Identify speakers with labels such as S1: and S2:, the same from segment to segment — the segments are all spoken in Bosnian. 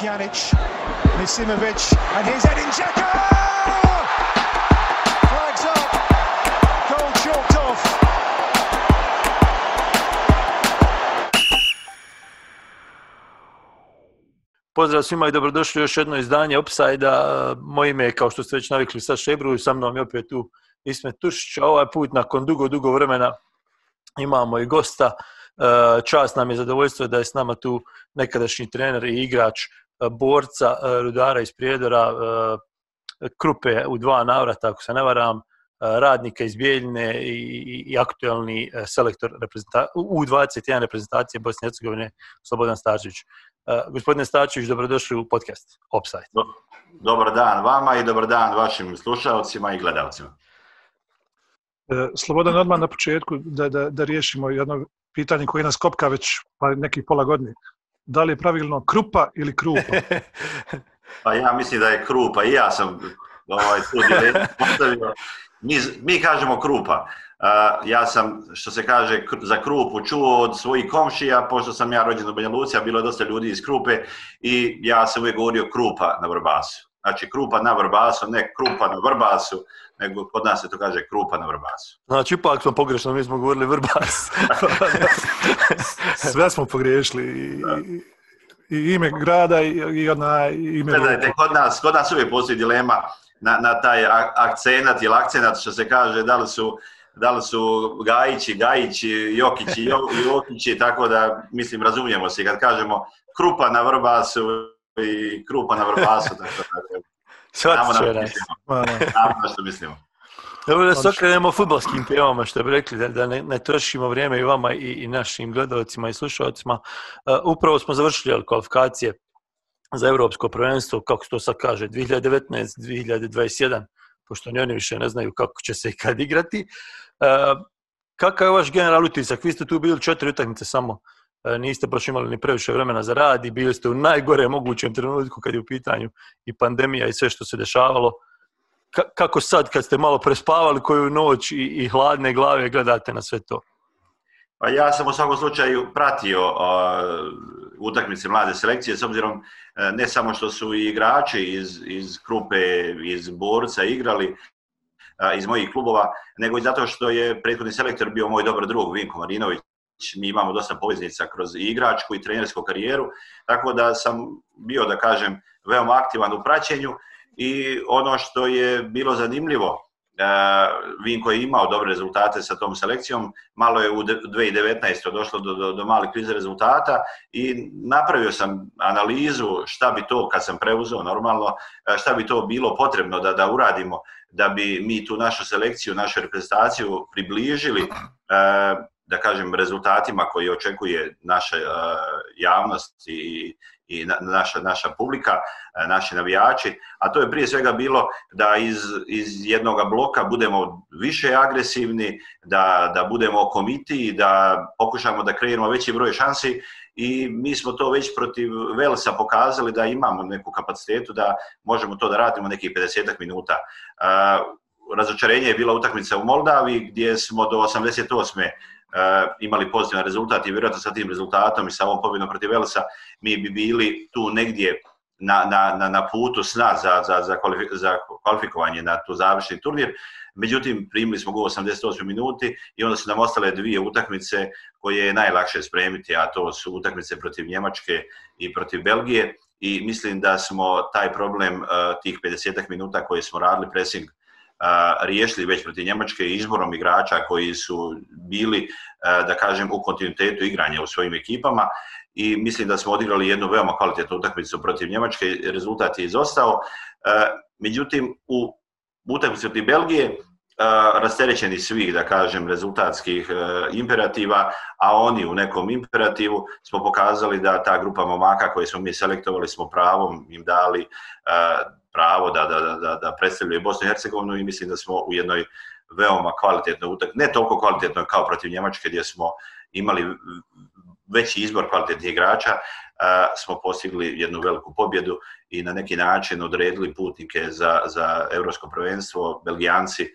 S1: Pjanic, Misimovic, and here's Edin Dzeko! Flags up, goal chalked off.
S2: Pozdrav svima i dobrodošli u još jedno izdanje Upside-a. Moje ime je, kao što ste već navikli, sa Šebru i sa mnom je opet tu Ismet Tušić. Ovaj put, nakon dugo, dugo vremena, imamo i gosta. E, čast nam je zadovoljstvo da je s nama tu nekadašnji trener i igrač borca e, Rudara iz Prijedora, Krupe u dva navrata, ako se ne varam, radnika iz Bijeljine i, i, i aktuelni selektor u 21 reprezentacije Bosne i Hercegovine, Slobodan Stačić. Gospodine Stačić, dobrodošli u podcast Offside.
S3: Dobar dan vama i dobar dan vašim slušalcima i gledalcima.
S4: Slobodan, odmah na početku da, da, da riješimo jedno pitanje koje nas kopka već pa nekih pola godine. Da li je pravilno krupa ili krupa?
S3: pa ja mislim da je krupa i ja sam ovaj, tu postavio. Mi, mi kažemo krupa. Uh, ja sam, što se kaže, za krupu čuo od svojih komšija, pošto sam ja rođen u Banja Luci, a bilo je dosta ljudi iz krupe i ja sam uvijek govorio krupa na vrbasu. Znači, krupa na vrbasu, ne krupa na vrbasu, nego kod nas se to kaže krupa na vrbasu.
S2: Znači, ipak smo pogrešno, mi smo govorili vrbas.
S4: Sve smo pogriješili i, i ime grada i, i ona ime...
S3: Gledajte, kod nas, kod nas uvijek postoji dilema na, na taj akcenat ili akcenat, što se kaže, da li su da li su Gajići, Gajići, Jokići, Jokići, tako da, mislim, razumijemo se. Kad kažemo krupa na vrbasu i krupa na vrbasu, tako da. Znamo što mislimo.
S2: Dobro da se okrenemo futbolskim temama, što bi rekli, da, da ne, ne trošimo vrijeme i vama i, i našim gledalcima i slušalcima. Uh, upravo smo završili kvalifikacije za evropsko prvenstvo, kako se to sad kaže, 2019-2021, pošto oni više ne znaju kako će se i kad igrati. Uh, kakav je vaš general utisak? Vi ste tu bili četiri utakmice samo. Uh, niste baš imali ni previše vremena za rad i bili ste u najgore mogućem trenutku kad je u pitanju i pandemija i sve što se dešavalo kako sad kad ste malo prespavali koju noć i, i hladne glave gledate na sve to?
S3: Pa ja sam u svakom slučaju pratio uh, utakmice mlade selekcije s obzirom uh, ne samo što su i igrači iz, iz Krupe, iz Borca igrali uh, iz mojih klubova, nego i zato što je prethodni selektor bio moj dobar drug Vinko Marinović. Mi imamo dosta poveznica kroz igračku i trenersku karijeru, tako da sam bio, da kažem, veoma aktivan u praćenju i ono što je bilo zanimljivo, e, Vinko je imao dobre rezultate sa tom selekcijom, malo je u 2019. došlo do, do, do malih krize rezultata i napravio sam analizu šta bi to, kad sam preuzeo normalno, e, šta bi to bilo potrebno da, da uradimo da bi mi tu našu selekciju, našu reprezentaciju približili e, da kažem rezultatima koji očekuje naša javnost i, i na, naša, naša publika, e, naši navijači, a to je prije svega bilo da iz, iz jednog bloka budemo više agresivni, da, da budemo komiti, da pokušamo da kreiramo veći broj šansi i mi smo to već protiv Velsa pokazali da imamo neku kapacitetu da možemo to da radimo nekih 50 minuta. Uh, razočarenje je bila utakmica u Moldavi gdje smo do 88 uh, E, imali pozitivan rezultat i vjerojatno sa tim rezultatom i sa ovom pobjedom protiv Velsa mi bi bili tu negdje na, na, na, na putu sna za, za, za, za kvalifikovanje na tu završni turnir. Međutim, primili smo go 88 minuti i onda su nam ostale dvije utakmice koje je najlakše spremiti, a to su utakmice protiv Njemačke i protiv Belgije. I mislim da smo taj problem uh, tih 50 minuta koje smo radili pressing riješili već protiv Njemačke izborom igrača koji su bili, da kažem, u kontinuitetu igranja u svojim ekipama i mislim da smo odigrali jednu veoma kvalitetnu utakmicu protiv Njemačke, rezultat je izostao. Međutim, u utakmici protiv Belgije rasterećeni svih, da kažem, rezultatskih e, imperativa, a oni u nekom imperativu smo pokazali da ta grupa momaka koje smo mi selektovali smo pravom im dali pravo da, da, da, da predstavljaju Bosnu i Hercegovinu i mislim da smo u jednoj veoma kvalitetnoj utak, ne toliko kvalitetnoj kao protiv Njemačke gdje smo imali veći izbor kvalitetnih igrača, smo postigli jednu veliku pobjedu i na neki način odredili putnike za, za evropsko prvenstvo, Belgijanci,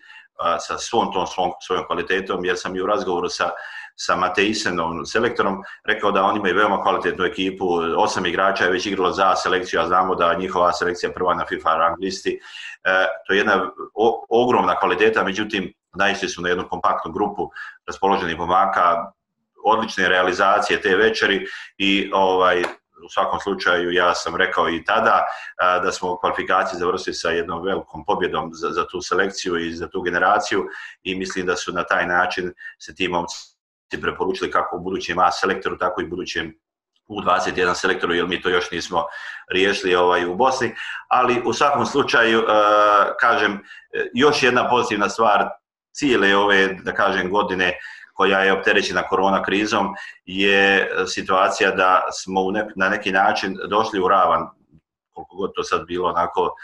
S3: sa svom tom svom, svojom kvalitetom, jer sam i u razgovoru sa sa Mateisenom, selektorom, rekao da oni imaju veoma kvalitetnu ekipu, osam igrača je već igralo za selekciju, a znamo da njihova selekcija prva na FIFA rang listi. E, to je jedna o, ogromna kvaliteta, međutim, naišli su na jednu kompaktnu grupu raspoloženih pomaka, odlične realizacije te večeri i ovaj u svakom slučaju ja sam rekao i tada e, da smo u kvalifikaciji završili sa jednom velikom pobjedom za, za tu selekciju i za tu generaciju i mislim da su na taj način se ti momci ti preporučili kako u budućem A selektoru, tako i budućem u 21 selektoru, jer mi to još nismo riješili ovaj, u Bosni. Ali u svakom slučaju, e, kažem, e, još jedna pozitivna stvar cijele ove, da kažem, godine koja je opterećena korona krizom je situacija da smo na neki način došli u ravan koliko god to sad bilo onako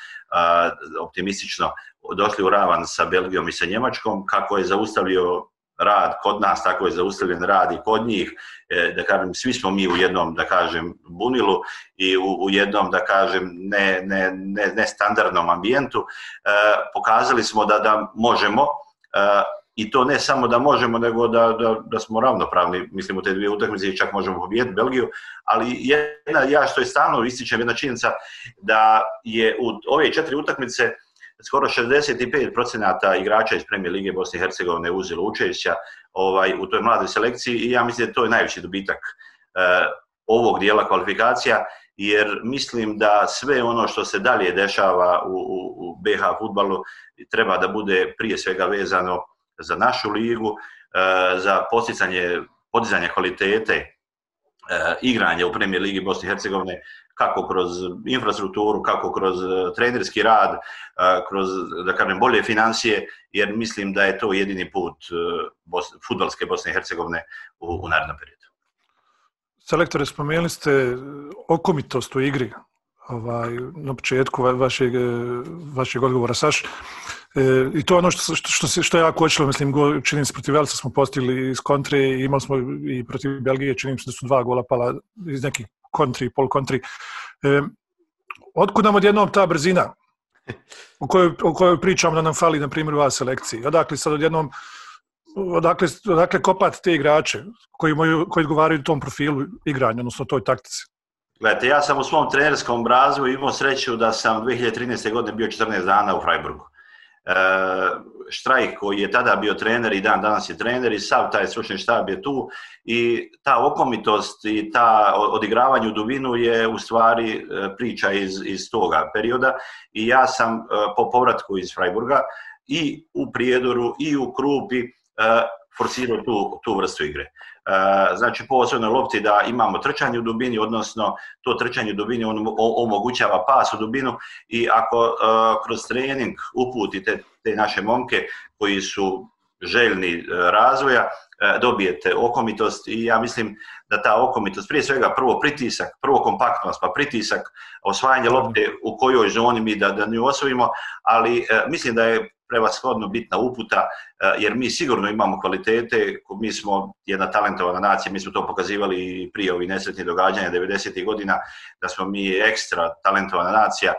S3: optimistično, došli u ravan sa Belgijom i sa Njemačkom, kako je zaustavio rad kod nas, tako je zaustavljen rad i kod njih, e, da kažem, svi smo mi u jednom, da kažem, bunilu i u, u jednom, da kažem, ne, ne, ne, ne standardnom ambijentu, e, pokazali smo da, da možemo, e, i to ne samo da možemo, nego da, da, da smo ravnopravni, mislim, u te dvije utakmice i čak možemo pobijediti Belgiju, ali jedna, ja što je stalno ističem jedna činjenica da je u ove četiri utakmice skoro 65% igrača iz Premijer Lige Bosne i Hercegovine uzelo učešća ovaj, u toj mladoj selekciji i ja mislim da to je najveći dobitak uh, ovog dijela kvalifikacija, jer mislim da sve ono što se dalje dešava u, u, u BH futbalu treba da bude prije svega vezano za našu ligu, eh, za posticanje, podizanje kvalitete eh, igranja u premijer ligi Bosne i Hercegovine, kako kroz infrastrukturu, kako kroz e, trenerski rad, e, kroz, da kažem, bolje financije, jer mislim da je to jedini put e, futbalske Bosne i Hercegovine u, u narednom periodu.
S4: Selektore, spomenuli ste okomitost u igri ovaj, na početku vašeg, vašeg odgovora, Saš. E, I to je ono što, što, što, se, što je jako očilo, mislim, go, činim se protiv Velsa smo postigli iz kontre i imali smo i protiv Belgije, činim se da su dva gola pala iz nekih kontri, pol kontri. E, otkud nam odjednom ta brzina o kojoj, o kojoj pričam da nam fali, na primjer, u A selekciji? Odakle sad odjednom, odakle, odakle kopati te igrače koji, moju, koji odgovaraju tom profilu igranja, odnosno toj taktici?
S3: Gledajte, ja sam u svom trenerskom razvoju imao sreću da sam 2013. godine bio 14 dana u Freiburgu. E, štrajk koji je tada bio trener i dan danas je trener i sav taj stručni štab je tu i ta okomitost i ta odigravanje u dubinu je u stvari e, priča iz, iz toga perioda i ja sam e, po povratku iz Freiburga i u Prijedoru i u Krupi e, forsirao tu, tu vrstu igre. E, znači, po osnovnoj lopti da imamo trčanje u dubini, odnosno to trčanje u dubini on omogućava pas u dubinu i ako e, kroz trening uputite te naše momke koji su željni e, razvoja, dobijete okomitost i ja mislim da ta okomitost, prije svega prvo pritisak, prvo kompaktnost, pa pritisak, osvajanje lopte u kojoj zoni mi da, da nju osvojimo, ali mislim da je prevashodno bitna uputa, e, jer mi sigurno imamo kvalitete, mi smo jedna talentovana nacija, mi smo to pokazivali i prije ovih nesretnih događanja 90. godina, da smo mi ekstra talentovana nacija e,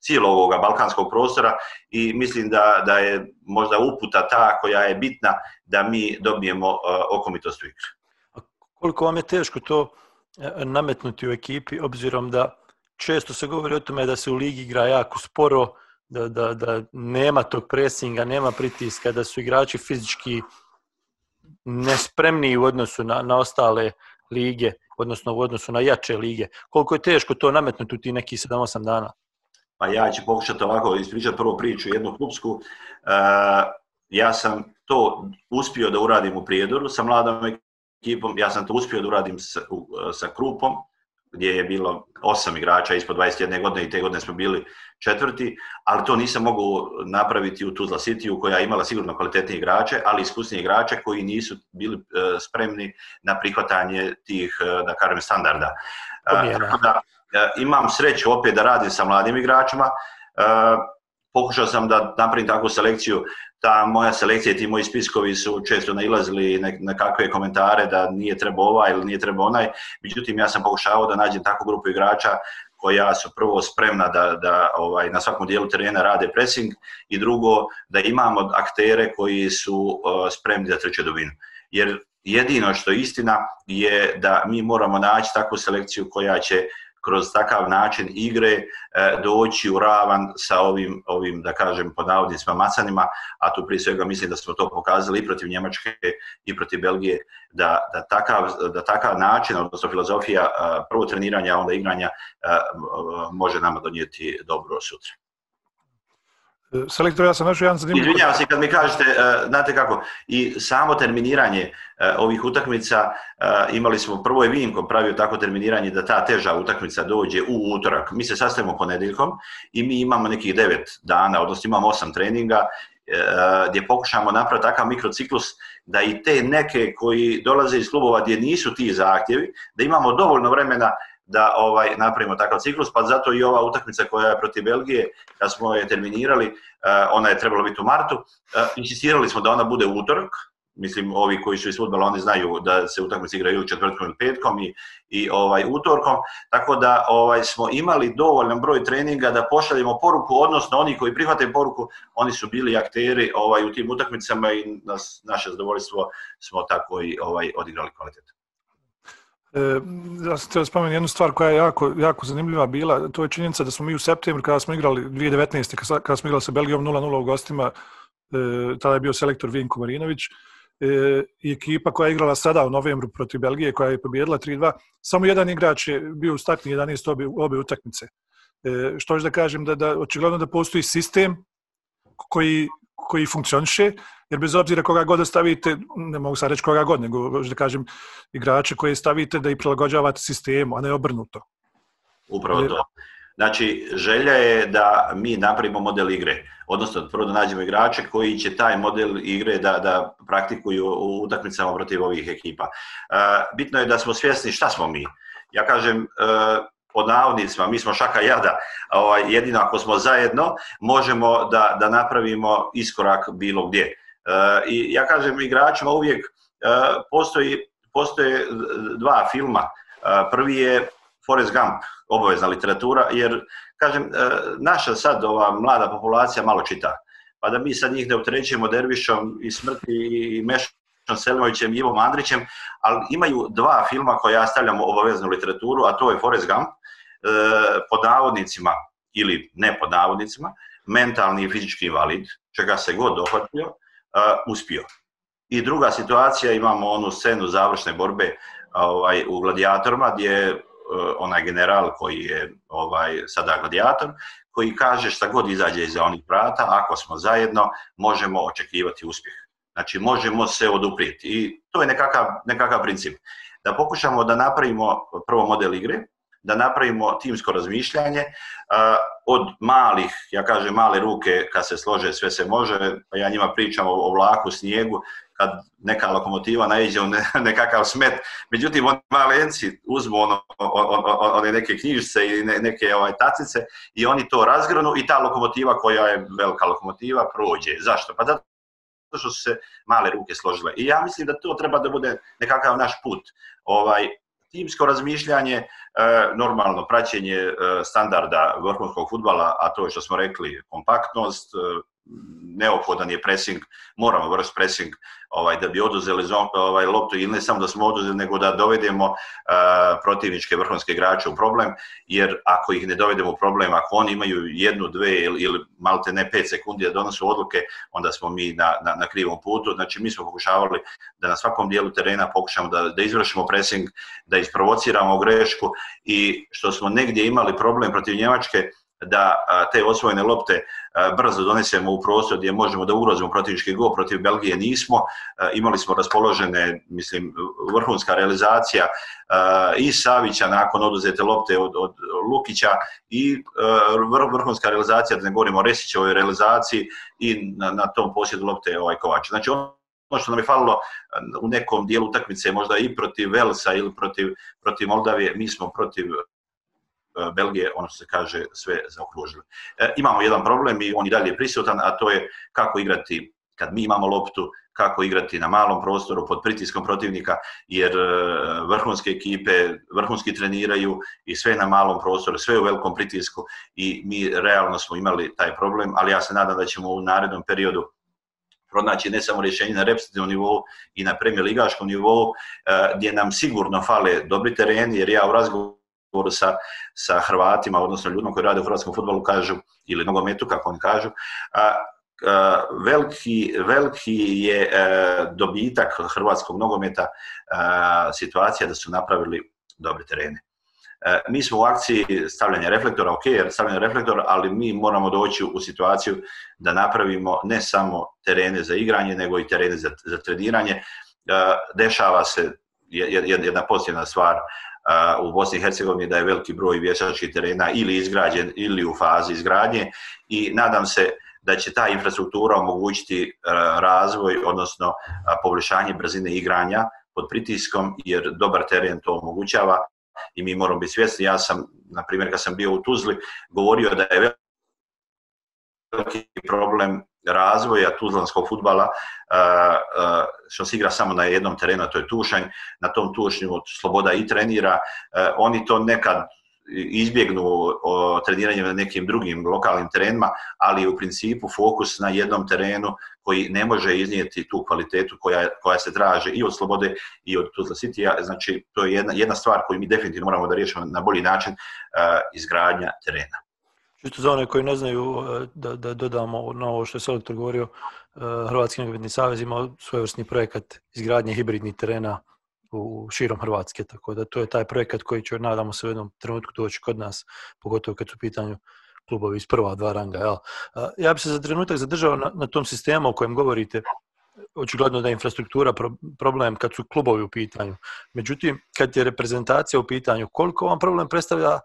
S3: cijelo ovoga balkanskog prostora i mislim da, da je možda uputa ta koja je bitna da mi dobijemo e, okomitost u igri.
S2: Koliko vam je teško to e, nametnuti u ekipi, obzirom da često se govori o tome da se u ligi igra jako sporo, da, da, da nema tog presinga, nema pritiska, da su igrači fizički nespremni u odnosu na, na ostale lige, odnosno u odnosu na jače lige. Koliko je teško to nametnuti u ti neki 7-8 dana?
S3: Pa ja ću pokušati ovako ispričati prvo priču, jednu klubsku. Uh, ja sam to uspio da uradim u Prijedoru sa mladom ekipom, ja sam to uspio da uradim sa, u, sa Krupom, gdje je bilo osam igrača ispod 21 godine i te godine smo bili četvrti, ali to nisam mogu napraviti u Tuzla City koja je imala sigurno kvalitetnije igrače, ali iskusnije igrače koji nisu bili uh, spremni na prihvatanje tih, uh, da kažem, standarda. Uh, tako da, imam sreću opet da radim sa mladim igračima, pokušao sam da napravim takvu selekciju ta moja selekcija i ti moji spiskovi su često nailazili na, na kakve komentare da nije treba ovaj ili nije treba onaj. Međutim, ja sam pokušavao da nađem takvu grupu igrača koja su prvo spremna da, da ovaj, na svakom dijelu terena rade pressing i drugo da imamo aktere koji su uh, spremni da treću dubinu. jer jedino što je istina je da mi moramo naći takvu selekciju koja će kroz takav način igre e, doći u ravan sa ovim, ovim da kažem, pod navodnicima macanima, a tu prije svega mislim da smo to pokazali i protiv Njemačke i protiv Belgije, da, da, takav, da takav način, odnosno filozofija e, prvo treniranja, onda igranja, e, može nama donijeti dobro sutra.
S4: E, selektor, ja sam našao jedan zanimljiv...
S3: Izvinjavam se kad mi kažete, uh, znate kako, i samo terminiranje uh, ovih utakmica, uh, imali smo, prvo je Vinko pravio tako terminiranje da ta teža utakmica dođe u utorak. Mi se sastavimo ponedeljkom i mi imamo nekih devet dana, odnosno imamo osam treninga, gdje pokušamo napraviti takav mikrociklus da i te neke koji dolaze iz klubova gdje nisu ti zahtjevi, da imamo dovoljno vremena da ovaj napravimo takav ciklus, pa zato i ova utakmica koja je protiv Belgije, kad smo je terminirali, eh, ona je trebala biti u martu, eh, insistirali smo da ona bude u utorak, mislim ovi koji su iz fudbala oni znaju da se utakmice igraju četvrtkom ili petkom i, i ovaj utorkom, tako da ovaj smo imali dovoljan broj treninga da pošaljemo poruku, odnosno oni koji prihvate poruku, oni su bili akteri ovaj u tim utakmicama i nas, naše zadovoljstvo smo tako i ovaj odigrali kvalitetno.
S4: E, ja sam htio spomenuti jednu stvar koja je jako, jako zanimljiva bila, to je činjenica da smo mi u septembru kada smo igrali 2019. kada smo igrali sa Belgijom 0-0 u gostima, e, tada je bio selektor Vinko Marinović, e, i ekipa koja je igrala sada u novembru protiv Belgije, koja je pobjedila 3-2, samo jedan igrač je bio u startni 11 obe, obe utakmice. E, što još da kažem, da, da očigledno da postoji sistem koji, koji funkcioniše, jer bez obzira koga god da stavite, ne mogu sad reći koga god, nego da kažem igrače koje stavite da i prilagođavate sistemu, a ne obrnuto.
S3: Upravo to. Znači, želja je da mi napravimo model igre, odnosno prvo da nađemo igrače koji će taj model igre da, da praktikuju u utakmicama protiv ovih ekipa. E, bitno je da smo svjesni šta smo mi. Ja kažem, e, pod navodnicima, mi smo šaka jada, ovaj, jedino ako smo zajedno, možemo da, da napravimo iskorak bilo gdje. E, I ja kažem igračima uvijek, e, postoji, postoje dva filma. E, prvi je Forrest Gump, obavezna literatura, jer, kažem, e, naša sad ova mlada populacija malo čita. Pa da mi sad njih ne opterećujemo Dervišom i smrti i Mešom Selimovićem i Ivom Andrićem, ali imaju dva filma koje ja stavljam u obaveznu literaturu, a to je Forrest Gump, pod navodnicima ili ne pod navodnicima, mentalni i fizički invalid, čega se god dohvatio, uh, uspio. I druga situacija, imamo onu scenu završne borbe ovaj, u gladijatorima, gdje uh, onaj general koji je ovaj sada gladijator, koji kaže šta god izađe iza onih vrata, ako smo zajedno, možemo očekivati uspjeh. Znači, možemo se oduprijeti. I to je nekakav, nekakav princip. Da pokušamo da napravimo prvo model igre, da napravimo timsko razmišljanje od malih, ja kažem male ruke, kad se slože sve se može, pa ja njima pričam o, o vlaku, snijegu, kad neka lokomotiva naiđe u nekakav smet. Međutim, oni malenci uzmu ono, one neke knjižice i neke ovaj, tacice i oni to razgranu i ta lokomotiva koja je velika lokomotiva prođe. Zašto? Pa zato što su se male ruke složile. I ja mislim da to treba da bude nekakav naš put. Ovaj, timsko razmišljanje, e, normalno praćenje e, standarda vrhunskog futbala, a to je što smo rekli, kompaktnost, e, neophodan je pressing, moramo vrst pressing ovaj, da bi oduzeli ovaj, loptu ili ne samo da smo oduzeli, nego da dovedemo uh, protivničke vrhunske igrače u problem, jer ako ih ne dovedemo u problem, ako oni imaju jednu, dve ili, ili malte ne pet sekundi da donosu odluke, onda smo mi na, na, na krivom putu. Znači, mi smo pokušavali da na svakom dijelu terena pokušamo da, da izvršimo pressing, da isprovociramo grešku i što smo negdje imali problem protiv Njemačke, da te osvojene lopte brzo donesemo u prostor gdje možemo da ugrozimo protivnički gol, protiv Belgije nismo, imali smo raspoložene, mislim, vrhunska realizacija i Savića nakon oduzete lopte od, od Lukića i vrhunska realizacija, da ne govorimo o Resićevoj realizaciji i na, na tom posjedu lopte ovaj Kovač. Znači, ono, ono što nam je falilo u nekom dijelu utakmice, možda i protiv Velsa ili protiv, protiv Moldavije, mi smo protiv Eh, Belgije, ono što se kaže, sve zaokružile. E, imamo jedan problem i on i dalje prisutan, a to je kako igrati kad mi imamo loptu, kako igrati na malom prostoru pod pritiskom protivnika, jer eh, vrhunske ekipe vrhunski treniraju i sve na malom prostoru, sve u velikom pritisku i mi realno smo imali taj problem, ali ja se nadam da ćemo u narednom periodu pronaći ne samo rješenje na repstitivnom nivou i na premijer ligaškom nivou, eh, gdje nam sigurno fale dobri tereni, jer ja u razgovoru sa, sa Hrvatima, odnosno ljudima koji rade u hrvatskom futbolu kažu, ili nogometu kako oni kažu, a veliki, veliki je e, dobitak hrvatskog nogometa situacija da su napravili dobre terene. E, mi smo u akciji stavljanja reflektora, ok, stavljanje reflektora, ali mi moramo doći u situaciju da napravimo ne samo terene za igranje, nego i terene za, za treniranje. E, dešava se jedna pozitivna stvar u Bosni i Hercegovini da je veliki broj vješačkih terena ili izgrađen ili u fazi izgradnje i nadam se da će ta infrastruktura omogućiti e, razvoj, odnosno poboljšanje brzine igranja pod pritiskom, jer dobar teren to omogućava i mi moramo biti svjesni. Ja sam, na primjer, kad sam bio u Tuzli, govorio da je veliki problem razvoja tuzlanskog futbala, eh, eh, što se igra samo na jednom terenu, to je Tušanj, na tom Tušnju Sloboda i trenira, eh, oni to nekad izbjegnu o, treniranjem na nekim drugim lokalnim terenima, ali u principu fokus na jednom terenu koji ne može iznijeti tu kvalitetu koja, koja se traže i od Slobode i od Tuzla City. Znači, to je jedna, jedna stvar koju mi definitivno moramo da riješimo na bolji način, uh, izgradnja terena.
S2: Čisto za one koji ne znaju eh, da, da dodamo na ovo što je Selektor govorio, eh, Hrvatski nogometni savez ima svojevrsni projekat izgradnje hibridnih terena u širom Hrvatske, tako da to je taj projekat koji će, nadamo se, u jednom trenutku doći kod nas, pogotovo kad su u pitanju klubovi iz prva dva ranga. Jel? Eh, ja bih se za trenutak zadržao na, na tom sistemu o kojem govorite. Očigledno da je infrastruktura problem kad su klubovi u pitanju. Međutim, kad je reprezentacija u pitanju, koliko vam problem predstavlja,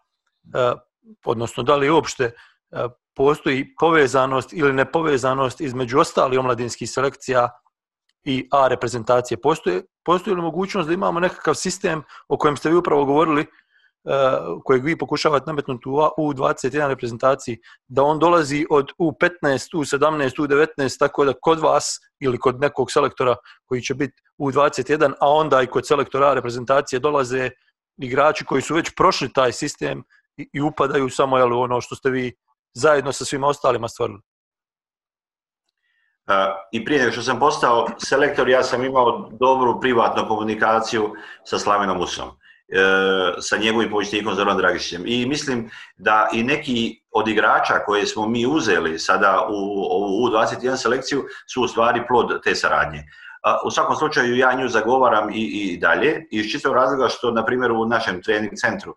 S2: odnosno da li uopšte e, postoji povezanost ili nepovezanost između ostali omladinskih selekcija i A reprezentacije. Postoji, postoji li mogućnost da imamo nekakav sistem o kojem ste vi upravo govorili, e, kojeg vi pokušavate nametnuti u 21 reprezentaciji, da on dolazi od U15, U17, U19, tako da kod vas ili kod nekog selektora koji će biti U21, a onda i kod selektora reprezentacije dolaze igrači koji su već prošli taj sistem i, i upadaju samo jel, ono što ste vi zajedno sa svima ostalima stvorili.
S3: E, I prije nego što sam postao selektor, ja sam imao dobru privatnu komunikaciju sa Slavenom Usom, e, sa njegovim pomoćnikom Zoran Dragišićem. I mislim da i neki od igrača koje smo mi uzeli sada u ovu U21 selekciju su u stvari plod te saradnje. U svakom slučaju ja nju zagovaram i, i dalje, iz čistog razloga što, na primjer, u našem trening centru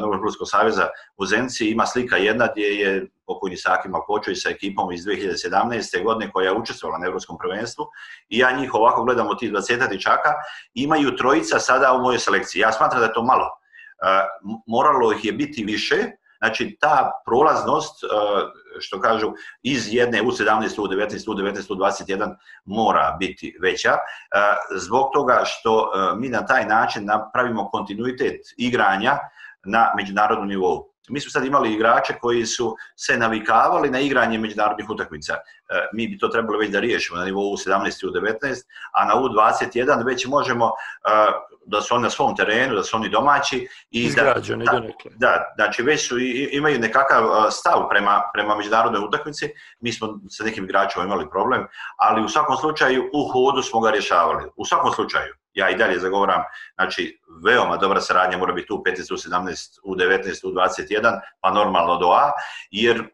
S3: Novoškolskog saveza u Zenci ima slika jedna gdje je pokojni Saki Makočoj sa ekipom iz 2017. godine koja je učestvovala na Evropskom prvenstvu i ja njih ovako gledam od tih 20 dječaka, imaju trojica sada u mojoj selekciji. Ja smatram da je to malo. Moralo ih je biti više, Znači, ta prolaznost, e, što kažu, iz jedne U17, U19, U19, U21 mora biti veća, e, zbog toga što e, mi na taj način napravimo kontinuitet igranja na međunarodnom nivou. Mi smo sad imali igrače koji su se navikavali na igranje međunarodnih utakmica. E, mi bi to trebalo već da riješimo na nivou 17 i U19, a na U21 već možemo e, da su oni na svom terenu, da su oni domaći.
S2: I Izgrađeni,
S3: da, da, da, znači već su, imaju nekakav e, stav prema, prema međunarodnoj utakmici. Mi smo sa nekim igračima imali problem, ali u svakom slučaju u hodu smo ga rješavali. U svakom slučaju ja i dalje zagovaram, znači, veoma dobra saradnja mora biti u 15, u 17, u 19, u 21, pa normalno do A, jer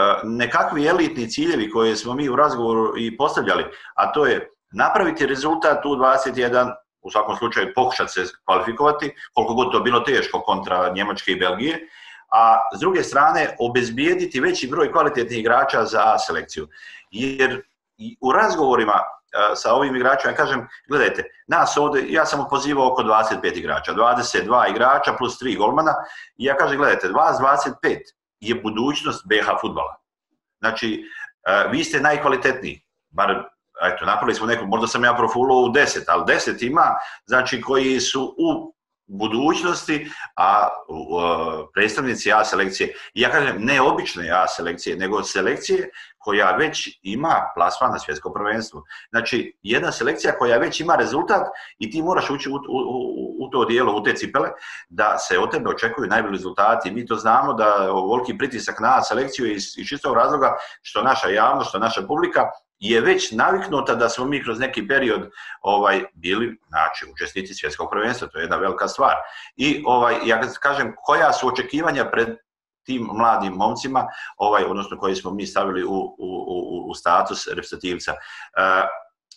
S3: E, nekakvi elitni ciljevi koje smo mi u razgovoru i postavljali, a to je napraviti rezultat u 21, u svakom slučaju pokušati se kvalifikovati, koliko god to bilo teško kontra Njemačke i Belgije, a s druge strane obezbijediti veći broj kvalitetnih igrača za A selekciju. Jer u razgovorima e, sa ovim igračima, ja kažem, gledajte, nas ovde, ja sam pozivao oko 25 igrača, 22 igrača plus 3 golmana, i ja kažem, gledajte, vas 25 je budućnost BH futbala. Znači, e, vi ste najkvalitetniji, bar, eto, napravili smo neku, možda sam ja profulo u 10, ali 10 ima, znači, koji su u budućnosti, a e, predstavnici A selekcije, ja kažem ne obične A selekcije, nego selekcije koja već ima plasman na svjetsko prvenstvo. Znači, jedna selekcija koja već ima rezultat i ti moraš ući u, u, u to dijelo, u te cipele, da se od tebe očekuju najbolji rezultati. Mi to znamo da voliki pritisak na selekciju iz, iz čistog razloga što naša javnost, što naša publika je već naviknuta da smo mi kroz neki period ovaj bili znači učesnici svjetskog prvenstva, to je jedna velika stvar. I ovaj ja kažem koja su očekivanja pred tim mladim momcima, ovaj odnosno koji smo mi stavili u, u, u, u status reprezentativca. E,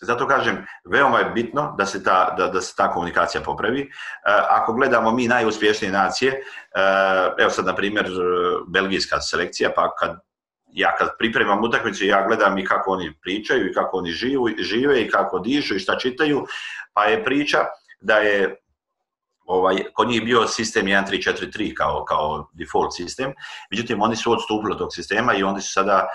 S3: zato kažem, veoma je bitno da se ta, da, da se ta komunikacija popravi. E, ako gledamo mi najuspješnije nacije, e, evo sad na primjer belgijska selekcija, pa kad ja kad pripremam utakmicu, ja gledam i kako oni pričaju i kako oni živu, žive i kako dišu i šta čitaju, pa je priča da je ovaj, kod njih bio sistem 1343 kao, kao default sistem, međutim oni su odstupili od tog sistema i oni su sada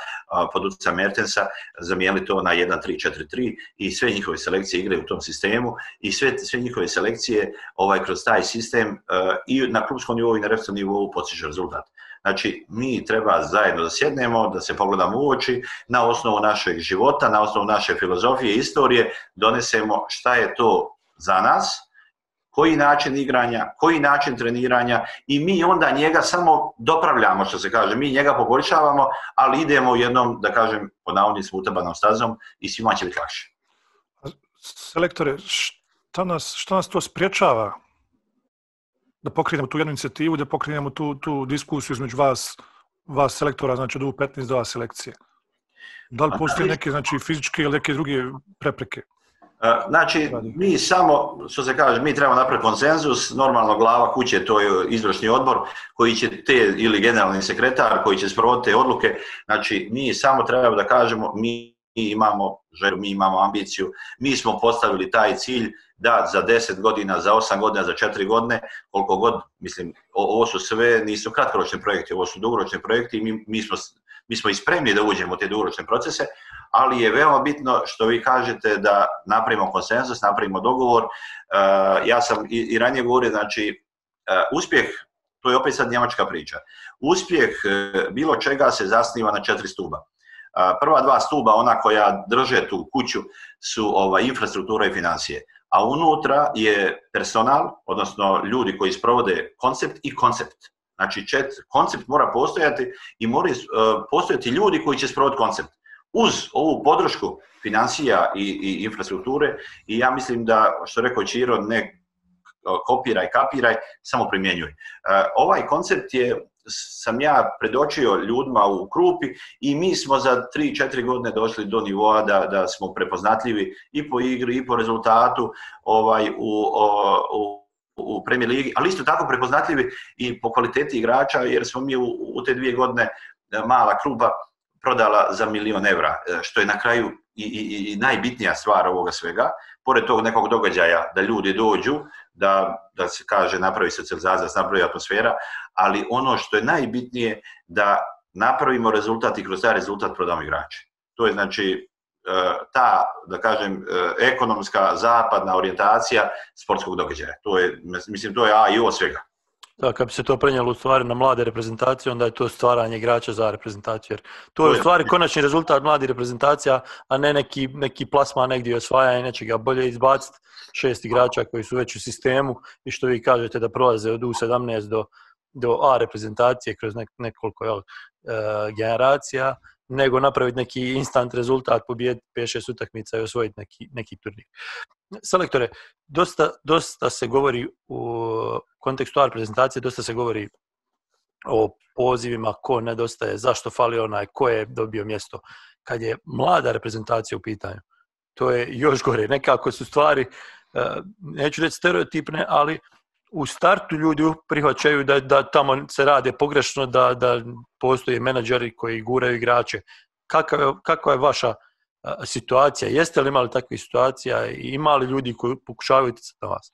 S3: pod utjecam Mertensa zamijenili to na 1343 i sve njihove selekcije igraju u tom sistemu i sve, sve njihove selekcije ovaj, kroz taj sistem i na klubskom nivou i na repskom nivou postiže rezultat. Znači, mi treba zajedno da sjednemo, da se pogledamo u oči, na osnovu našeg života, na osnovu naše filozofije, istorije, donesemo šta je to za nas, koji način igranja, koji način treniranja i mi onda njega samo dopravljamo, što se kaže, mi njega poboljšavamo, ali idemo u jednom, da kažem, po navodnicima utabanom stazom i svima će biti lakše.
S4: Selektore, šta nas, šta nas to spriječava da pokrenemo tu jednu inicijativu, da pokrenemo tu, tu diskusiju između vas, vas selektora, znači od U15 do A selekcije? Da li postoje neke znači, fizičke ili neke druge prepreke?
S3: Znači, mi samo, što se kaže, mi trebamo napraviti konsenzus, normalno glava kuće, to je izvršni odbor, koji će te, ili generalni sekretar, koji će sprovoditi te odluke, znači, mi samo trebamo da kažemo, mi imamo želju, mi imamo ambiciju, mi smo postavili taj cilj da za 10 godina, za 8 godina, za 4 godine, koliko god, mislim, ovo su sve, nisu kratkoročni projekti, ovo su dugoročni projekti i mi, mi smo mi smo i spremni da uđemo u te dugoročne procese, ali je veoma bitno što vi kažete da napravimo konsenzus, napravimo dogovor. E, ja sam i, ranije govorio, znači, e, uspjeh, to je opet sad njemačka priča, uspjeh e, bilo čega se zasniva na četiri stuba. Prva dva stuba, ona koja drže tu kuću, su ova, infrastruktura i financije. A unutra je personal, odnosno ljudi koji sprovode koncept i koncept. Znači, čet, koncept mora postojati i mora uh, postojati ljudi koji će sprovoditi koncept. Uz ovu podršku financija i, i infrastrukture i ja mislim da, što rekao Čiro, ne kopiraj, kapiraj, samo primjenjuj. E, ovaj koncept je sam ja predočio ljudima u Krupi i mi smo za 3-4 godine došli do nivoa da, da smo prepoznatljivi i po igri i po rezultatu ovaj u, u u Premier Ligi, ali isto tako prepoznatljivi i po kvaliteti igrača, jer smo mi u, u te dvije godine e, mala kluba prodala za milion evra, e, što je na kraju i, i, i najbitnija stvar ovoga svega, pored tog nekog događaja da ljudi dođu, da, da se kaže napravi socializacija, da se napravi atmosfera, ali ono što je najbitnije da napravimo rezultat i kroz taj rezultat prodamo igrače. To je znači e, ta, da kažem, e, ekonomska zapadna orijentacija sportskog događaja. To je, mislim, to je A i O svega.
S2: Da, kad bi se to prenijelo u stvari na mlade reprezentacije, onda je to stvaranje igrača za reprezentaciju. Jer to je u stvari konačni rezultat mladi reprezentacija, a ne neki, neki plasma negdje osvaja i nečega bolje izbaciti šest igrača koji su već u sistemu i što vi kažete da prolaze od U17 do, do A reprezentacije kroz nekoliko jel, uh, generacija nego napraviti neki instant rezultat, pobijediti 5-6 utakmica i osvojiti neki, neki turnir. Selektore, dosta, dosta se govori u kontekstu AR prezentacije, dosta se govori o pozivima, ko nedostaje, zašto fali onaj, ko je dobio mjesto. Kad je mlada reprezentacija u pitanju, to je još gore. Nekako su stvari, e, neću reći stereotipne, ali u startu ljudi prihvaćaju da, da tamo se rade pogrešno, da, da postoje menadžeri koji guraju igrače. Kakav, je, kakva je vaša uh, situacija? Jeste li imali takve situacija i imali ljudi koji pokušavaju utjecati na vas?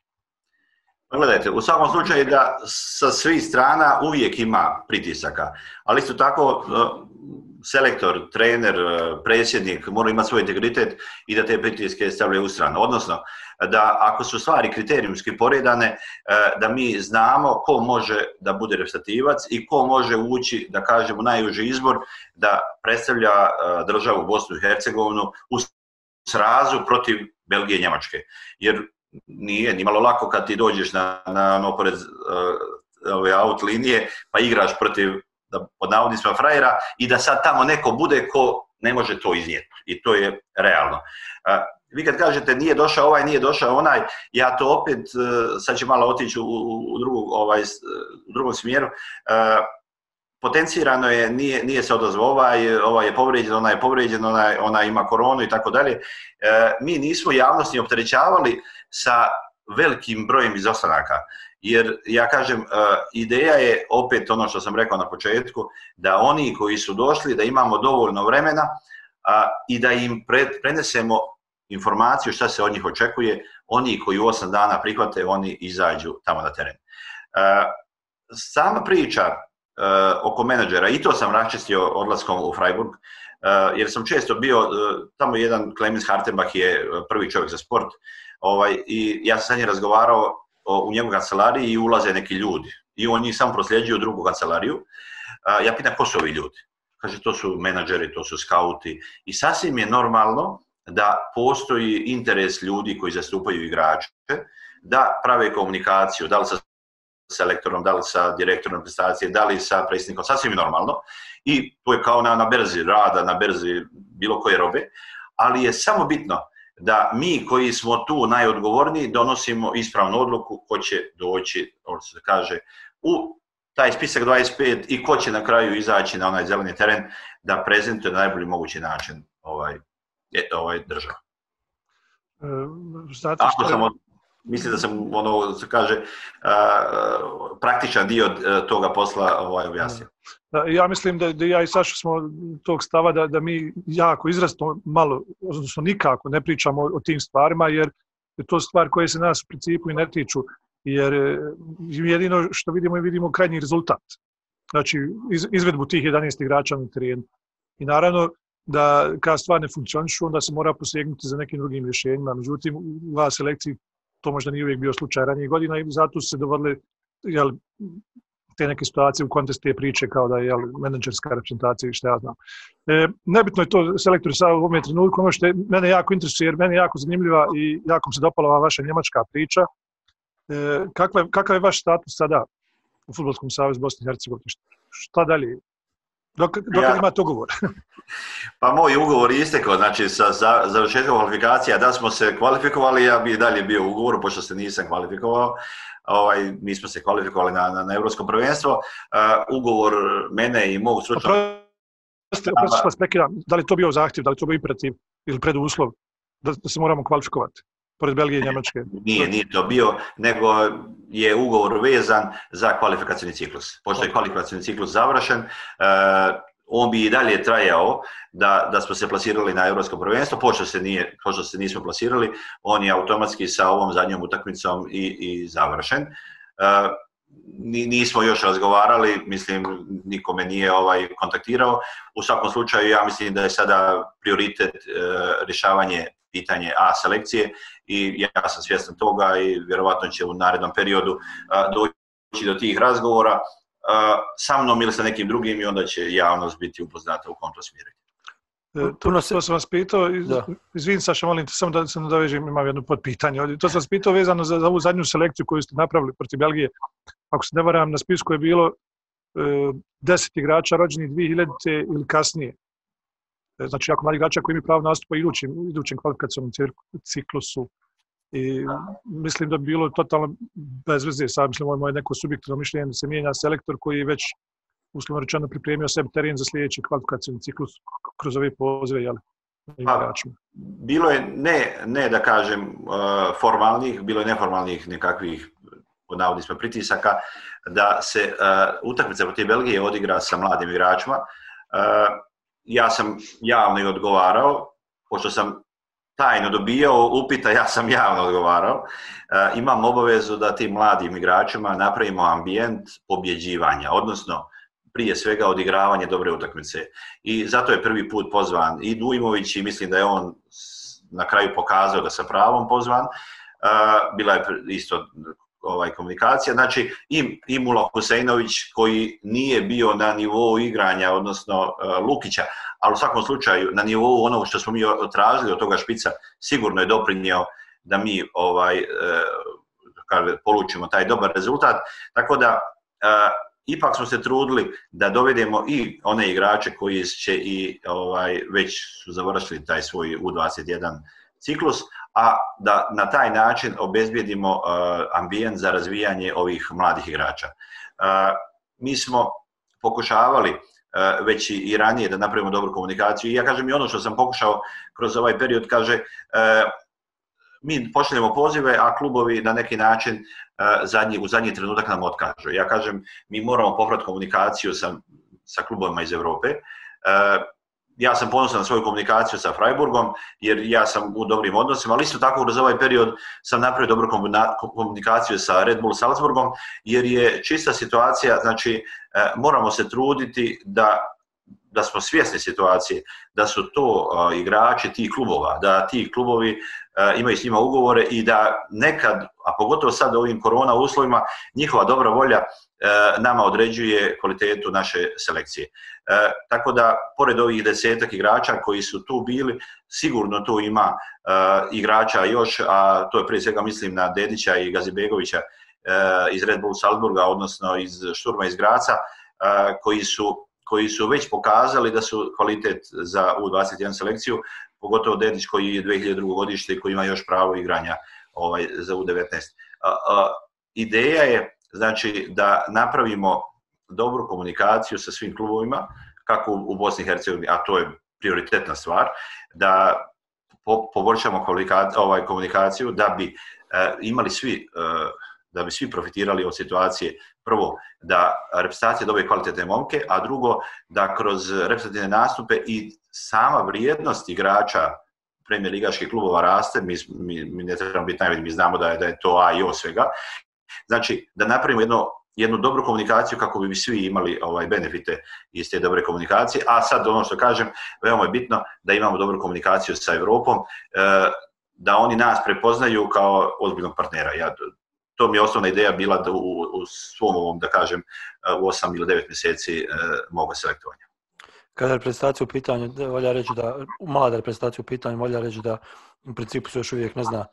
S3: Pa gledajte, u svakom slučaju da sa svih strana uvijek ima pritisaka, ali isto tako selektor, trener, e, predsjednik mora imati svoj integritet i da te pritiske stavljaju u stranu. Odnosno, da ako su stvari kriterijumski poredane, e, da mi znamo ko može da bude reprezentativac i ko može ući, da kažemo, najuži izbor da predstavlja e, državu Bosnu i Hercegovinu u srazu protiv Belgije i Njemačke. Jer nije ni malo lako kad ti dođeš na, na ono pored uh, ove out linije pa igraš protiv da pod navodnicima frajera i da sad tamo neko bude ko ne može to iznijeti. I to je realno. Uh, vi kad kažete nije došao ovaj, nije došao onaj, ja to opet, uh, sad će malo otići u, u, drugu, ovaj, u drugom smjeru, uh, potencirano je, nije, nije se odazvao ovaj, ovaj je povređen, ona je povređen, ona, ona ima koronu i tako dalje. E, mi nismo javnost ni opterećavali sa velikim brojem izostanaka. Jer, ja kažem, e, ideja je opet ono što sam rekao na početku, da oni koji su došli, da imamo dovoljno vremena i da im prenesemo informaciju šta se od njih očekuje, oni koji u 8 dana prihvate, oni izađu tamo na teren. E, sama priča e, oko menadžera, i to sam raščistio odlaskom u Freiburg, e, jer sam često bio, e, tamo jedan Clemens Hartenbach je prvi čovjek za sport, ovaj, i ja sam sa njim razgovarao u njegovu kancelariji i ulaze neki ljudi. I on njih sam prosljeđuje u drugu kancelariju. A, ja pitam ko su ovi ljudi? Kaže, to su menadžeri, to su skauti. I sasvim je normalno da postoji interes ljudi koji zastupaju igrače, da prave komunikaciju, da li sa selektorom, da li sa direktorom prestacije, da li sa predsjednikom, sasvim je normalno. I to je kao na, na berzi rada, na berzi bilo koje robe, ali je samo bitno da mi koji smo tu najodgovorniji donosimo ispravnu odluku ko će doći, ovo se kaže, u taj spisak 25 i ko će na kraju izaći na onaj zeleni teren da prezentuje na najbolji mogući način ovaj, ovaj država. E, zato što... Ako sam od, mislim da sam ono se kaže praktičan dio uh, toga posla ovaj objasnio.
S4: Ja mislim da, da ja i Saša smo tog stava da, da mi jako izrastno malo, odnosno nikako ne pričamo o, o tim stvarima, jer je to stvar koje se nas u principu i ne tiču, jer e, jedino što vidimo je vidimo krajnji rezultat. Znači, iz, izvedbu tih 11 igrača na terenu. I naravno, da kada stvar ne funkcionišu, onda se mora posegnuti za nekim drugim rješenjima. Međutim, u vas selekciji to možda nije uvijek bio slučaj ranije godina i zato su se dovodile jel, te neke situacije u kontestu te priče kao da je jel, menadžerska reprezentacija i što ja znam. E, nebitno je to selektor sa u ovome trenutku, ono što je mene jako interesuje, jer mene je jako zanimljiva i jako mi se dopala ova vaša njemačka priča. E, kakva, je, kakav je vaš status sada u Futbolskom savjezu Bosne i Hercegovine? Šta dalje? Dok, dok ja, ima ugovor?
S3: pa moj ugovor je istekao, znači sa za, završetkom kvalifikacija, da smo se kvalifikovali, ja bi dalje bio u ugovoru, pošto se nisam kvalifikovao, ovaj, mi smo se kvalifikovali na, na, na Evropsko prvenstvo, uh, ugovor mene i mog stručnog...
S4: Prosto, prosto da li to bio zahtjev, da li to bio imperativ ili preduslov da, da se moramo kvalifikovati? Pored Belgije i Njemačke.
S3: Nije, nije to bio, nego je ugovor vezan za kvalifikacijni ciklus. Pošto je kvalifikacijni ciklus završen, uh, on bi i dalje trajao da, da smo se plasirali na Europsko prvenstvo, pošto se, nije, pošto se nismo plasirali, on je automatski sa ovom zadnjom utakmicom i, i završen. Uh, nismo još razgovarali, mislim, nikome nije ovaj kontaktirao. U svakom slučaju, ja mislim da je sada prioritet uh, rješavanje pitanje A selekcije i ja sam svjestan toga i vjerovatno će u narednom periodu doći do tih razgovora sa mnom ili sa nekim drugim i onda će javnost biti upoznata u kom to smjeru.
S4: E, to, to sam vas pitao, izvin Saša, molim te, samo da se nadovežem, imam jedno podpitanje. To sam vas pitao vezano za, za ovu zadnju selekciju koju ste napravili protiv Belgije. Ako se ne varam, na spisku je bilo e, deset igrača rođenih 2000 ili kasnije. E, znači, jako mali igrača koji imaju pravo nastupa idućim, idućim kvalifikacijom ciklusu. I mislim da bi bilo totalno bez veze, sad mislim, ovo je moje neko subjektivno mišljenje da se mijenja selektor koji već uslovno rečeno pripremio sebi teren za sljedeći kvalifikacijni ciklus kroz ove pozive, jel?
S3: Pa, bilo je, ne, ne da kažem uh, formalnih, bilo je neformalnih nekakvih pod navodnicima pritisaka, da se uh, utakmica protiv Belgije odigra sa mladim igračima. Uh, ja sam javno i odgovarao, pošto sam tajno dobijao upita, ja sam javno odgovarao. E, imam obavezu da tim mladim igračima napravimo ambijent pobjeđivanja, odnosno prije svega odigravanje dobre utakmice. I zato je prvi put pozvan i Dujmović i mislim da je on na kraju pokazao da sa pravom pozvan. E, bila je isto ovaj komunikacija. Znači, i, i Mula Huseinović koji nije bio na nivou igranja, odnosno e, Lukića, ali u svakom slučaju na nivou onog što smo mi tražili od toga špica, sigurno je doprinio da mi ovaj e, kaže, polučimo taj dobar rezultat. Tako da, e, ipak smo se trudili da dovedemo i one igrače koji će i ovaj već su završili taj svoj U21 ciklus, a da na taj način obezbijedimo uh, ambijent za razvijanje ovih mladih igrača. Uh, mi smo pokušavali uh, već i ranije da napravimo dobru komunikaciju i ja kažem i ono što sam pokušao kroz ovaj period, kaže mi pošaljemo pozive, a klubovi na neki način zadnji, u zadnji trenutak nam otkažu. Ja kažem, mi moramo povrat komunikaciju sa, sa klubovima iz Evrope ja sam ponosan na svoju komunikaciju sa Freiburgom, jer ja sam u dobrim odnosima, ali isto tako kroz ovaj period sam napravio dobru komunikaciju sa Red Bull Salzburgom, jer je čista situacija, znači e, moramo se truditi da da smo svjesni situacije, da su to e, igrači tih klubova, da ti klubovi uh, imaju s njima ugovore i da nekad, a pogotovo sad u ovim korona uslovima, njihova dobra volja uh, E, nama određuje kvalitetu naše selekcije. Uh, tako da, pored ovih desetak igrača koji su tu bili, sigurno tu ima e, igrača još, a to je prije svega mislim na Dedića i Gazibegovića iz Red Bull Salzburga, odnosno iz Šturma iz Graca, koji su koji su već pokazali da su kvalitet za U21 selekciju, pogotovo Dedić koji je 2002. godište i koji ima još pravo igranja ovaj, za U19. A, a, ideja je znači da napravimo dobru komunikaciju sa svim klubovima, kako u, Bosni i Hercegovini, a to je prioritetna stvar, da po, poboljšamo ovaj, komunikaciju da bi e, imali svi e, da bi svi profitirali od situacije. Prvo, da reprezentacija dobije kvalitetne momke, a drugo, da kroz reprezentativne nastupe i sama vrijednost igrača premijer ligaških klubova raste, mi, mi, mi ne trebamo biti najbolji, mi znamo da je, da je to A i O svega. Znači, da napravimo jedno, jednu dobru komunikaciju kako bi svi imali ovaj benefite iz te dobre komunikacije, a sad ono što kažem, veoma je bitno da imamo dobru komunikaciju sa Evropom, e, da oni nas prepoznaju kao ozbiljnog partnera. Ja to mi je osnovna ideja bila da u, u svom ovom, da kažem, e, u 8 ili 9 mjeseci e, moga selektovanja.
S2: Kada je reprezentacija u pitanju, volja reći da, mlada reprezentacija u pitanju, volja reći da u principu se još uvijek ne zna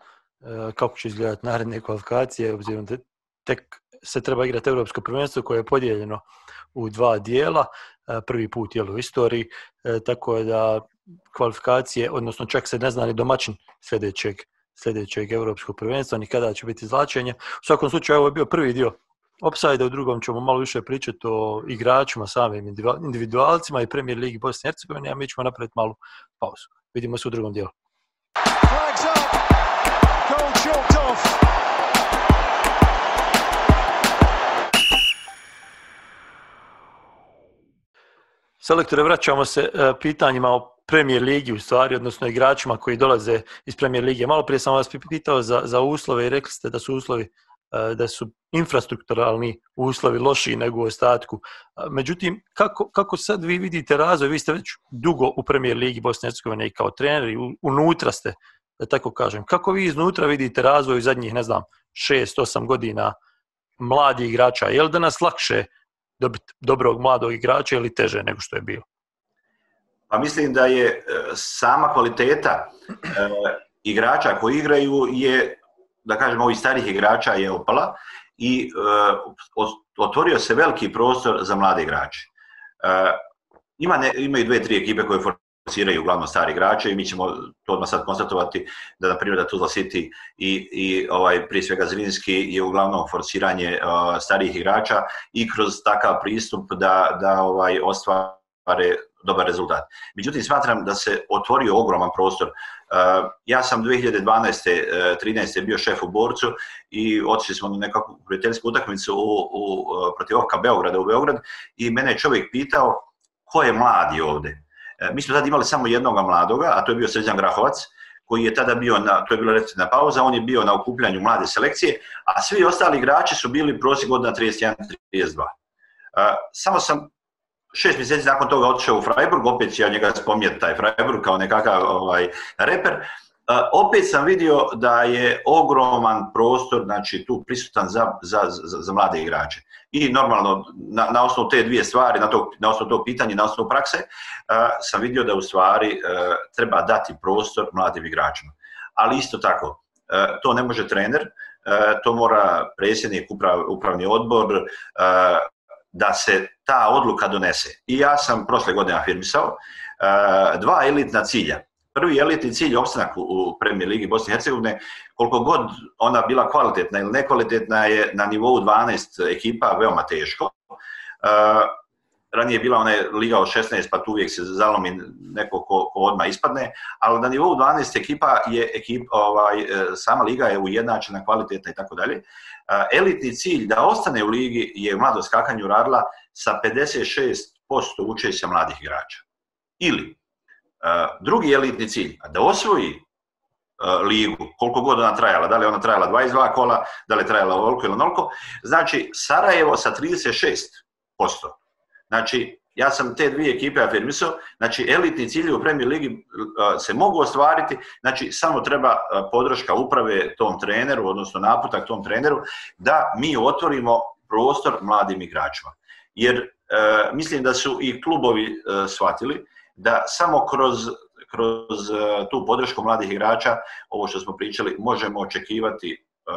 S2: E, kako će izgledati naredne kvalifikacije, obzirom da tek se treba igrati Europsko prvenstvo koje je podijeljeno u dva dijela, e, prvi put je u istoriji, e, tako da kvalifikacije, odnosno čak se ne zna ni domaćin sljedećeg sljedećeg europskog prvenstva, ni kada će biti izlačenje. U svakom slučaju, ovo je bio prvi dio Opsajda, u drugom ćemo malo više pričati o igračima, samim individualcima i Premier Ligi Bosne i Hercegovine, a mi ćemo napraviti malu pauzu. Vidimo se u drugom dijelu. Selektore, vraćamo se e, pitanjima o Premier Ligi u stvari, odnosno igračima koji dolaze iz Premier Lige. Malo prije sam vas pitao za, za uslove i rekli ste da su uslovi e, da su infrastrukturalni uslovi lošiji nego u ostatku. E, međutim, kako, kako sad vi vidite razvoj? Vi ste već dugo u Premier Ligi Bosne i Hercegovine i kao treneri, unutra ste, da tako kažem. Kako vi iznutra vidite razvoj u zadnjih, ne znam, šest, osam godina mladi igrača? Je li da nas lakše dobiti dobrog mladog igrača ili teže nego što je bilo?
S3: Pa mislim da je e, sama kvaliteta e, igrača koji igraju je, da kažem, ovih starih igrača je opala i e, otvorio se veliki prostor za mlade igrače. E, ima ne, imaju dve, tri ekipe koje forsiraju uglavnom stari igrače i mi ćemo to odmah sad konstatovati da, na primjer, da Tuzla City i, i ovaj, prije svega Zrinski je uglavnom forsiranje uh, starijih igrača i kroz takav pristup da, da ovaj, ostvare dobar rezultat. Međutim, smatram da se otvorio ogroman prostor. Uh, ja sam 2012. 13. E, bio šef u Borcu i otišli smo na nekakvu prijateljsku utakmicu u, u, protiv Ovka Beograda u Beograd i mene je čovjek pitao ko je mladi ovde. E, mi smo tada imali samo jednog mladoga, a to je bio Srđan Grahovac, koji je tada bio, na, to je bila recitna pauza, on je bio na okupljanju mlade selekcije, a svi ostali igrači su bili prosjek godina 31-32. E, samo sam šest mjeseci nakon toga otišao u Freiburg, opet ja njega spominjati taj Freiburg kao nekakav ovaj, reper, e, opet sam vidio da je ogroman prostor znači, tu prisutan za, za, za, za mlade igrače. I normalno, na, na osnovu te dvije stvari, na, to, na osnovu tog pitanja, na osnovu prakse, uh, sam vidio da u stvari uh, treba dati prostor mladim igračima. Ali isto tako, uh, to ne može trener, to mora predsjednik, uprav, upravni odbor, da se ta odluka donese. I ja sam prošle godine afirmisao uh, dva elitna cilja prvi elitni cilj opstanak u Premier Ligi Bosne i Hercegovine, koliko god ona bila kvalitetna ili nekvalitetna je na nivou 12 ekipa veoma teško. Uh, ranije je bila ona liga od 16, pa tu uvijek se zalomi neko ko, ko odmah ispadne, ali na nivou 12 ekipa je ekip, ovaj, eh, sama liga je ujednačena, kvalitetna i tako dalje. Eh, elitni cilj da ostane u ligi je mlado skakanju radila sa 56% učešća mladih igrača. Ili drugi elitni cilj, da osvoji ligu, koliko god ona trajala, da li ona trajala 22 kola, da li trajala ovoliko ili onoliko, znači Sarajevo sa 36%. Znači, ja sam te dvije ekipe afirmisao, znači elitni cilji u Premier Ligi se mogu ostvariti, znači samo treba podrška uprave tom treneru, odnosno naputak tom treneru, da mi otvorimo prostor mladim igračima. Jer e, mislim da su i klubovi e, shvatili da samo kroz, kroz e, tu podršku mladih igrača, ovo što smo pričali, možemo očekivati e,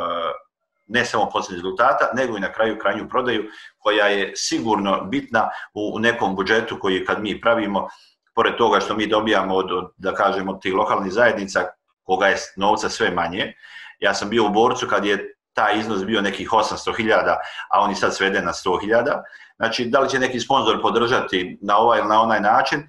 S3: ne samo posljednje rezultata, nego i na kraju krajnju prodaju, koja je sigurno bitna u nekom budžetu koji kad mi pravimo, pored toga što mi dobijamo od, od da kažemo, od tih lokalnih zajednica, koga je novca sve manje. Ja sam bio u borcu kad je taj iznos bio nekih 800.000, a oni sad svede na 100.000. Znači, da li će neki sponsor podržati na ovaj ili na onaj način,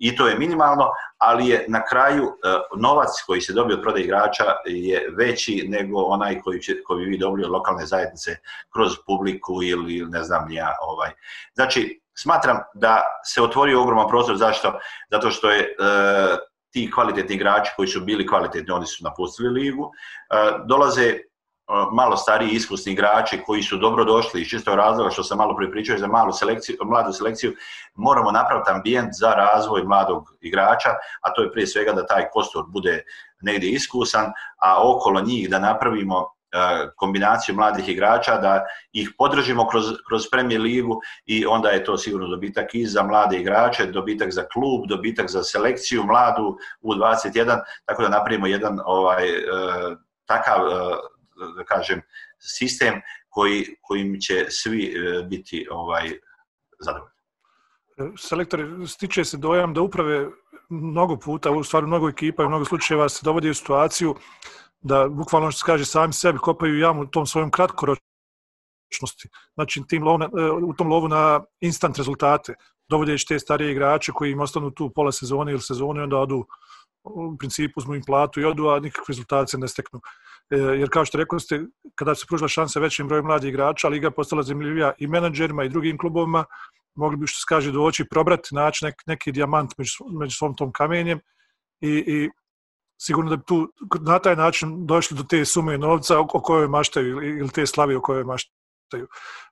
S3: i to je minimalno, ali je na kraju e, novac koji se dobije od prodaje igrača je veći nego onaj koji, će, koji vi dobili od lokalne zajednice kroz publiku ili ne znam ja. Ovaj. Znači, smatram da se otvorio ogroman prostor, zašto? Zato što je e, ti kvalitetni igrači koji su bili kvalitetni, oni su napustili ligu, e, dolaze malo stariji iskusni igrači koji su dobro došli iz čistog razloga što sam malo pripričao za malu selekciju, mladu selekciju, moramo napraviti ambijent za razvoj mladog igrača, a to je prije svega da taj kostor bude negdje iskusan, a okolo njih da napravimo e, kombinaciju mladih igrača, da ih podržimo kroz, kroz Premier ligu i onda je to sigurno dobitak i za mlade igrače, dobitak za klub, dobitak za selekciju mladu u 21, tako da napravimo jedan ovaj, e, takav e, da kažem, sistem koji, kojim će svi e, biti ovaj zadovoljni.
S4: E, selektori, stiče se dojam da uprave mnogo puta, u stvari mnogo ekipa i mnogo slučajeva se dovodi u situaciju da bukvalno ono što se kaže sami sebi kopaju jamu u tom svojom kratkoročnosti. Znači tim lov na, e, u tom lovu na instant rezultate, dovodeći te starije igrače koji im ostanu tu pola sezone ili sezone, onda odu u principu uzmu im platu i odu, a nikakve rezultate ne steknu. E, jer kao što rekli ste, kada se pružila šansa većim brojem mladih igrača, liga je postala zemljivija i menadžerima i drugim klubovima, mogli bi što se kaže doći, probrati, naći nek, neki dijamant među, među svom tom kamenjem i, i sigurno da bi tu na taj način došli do te sume novca o, o kojoj maštaju ili te slavi o kojoj maštaju.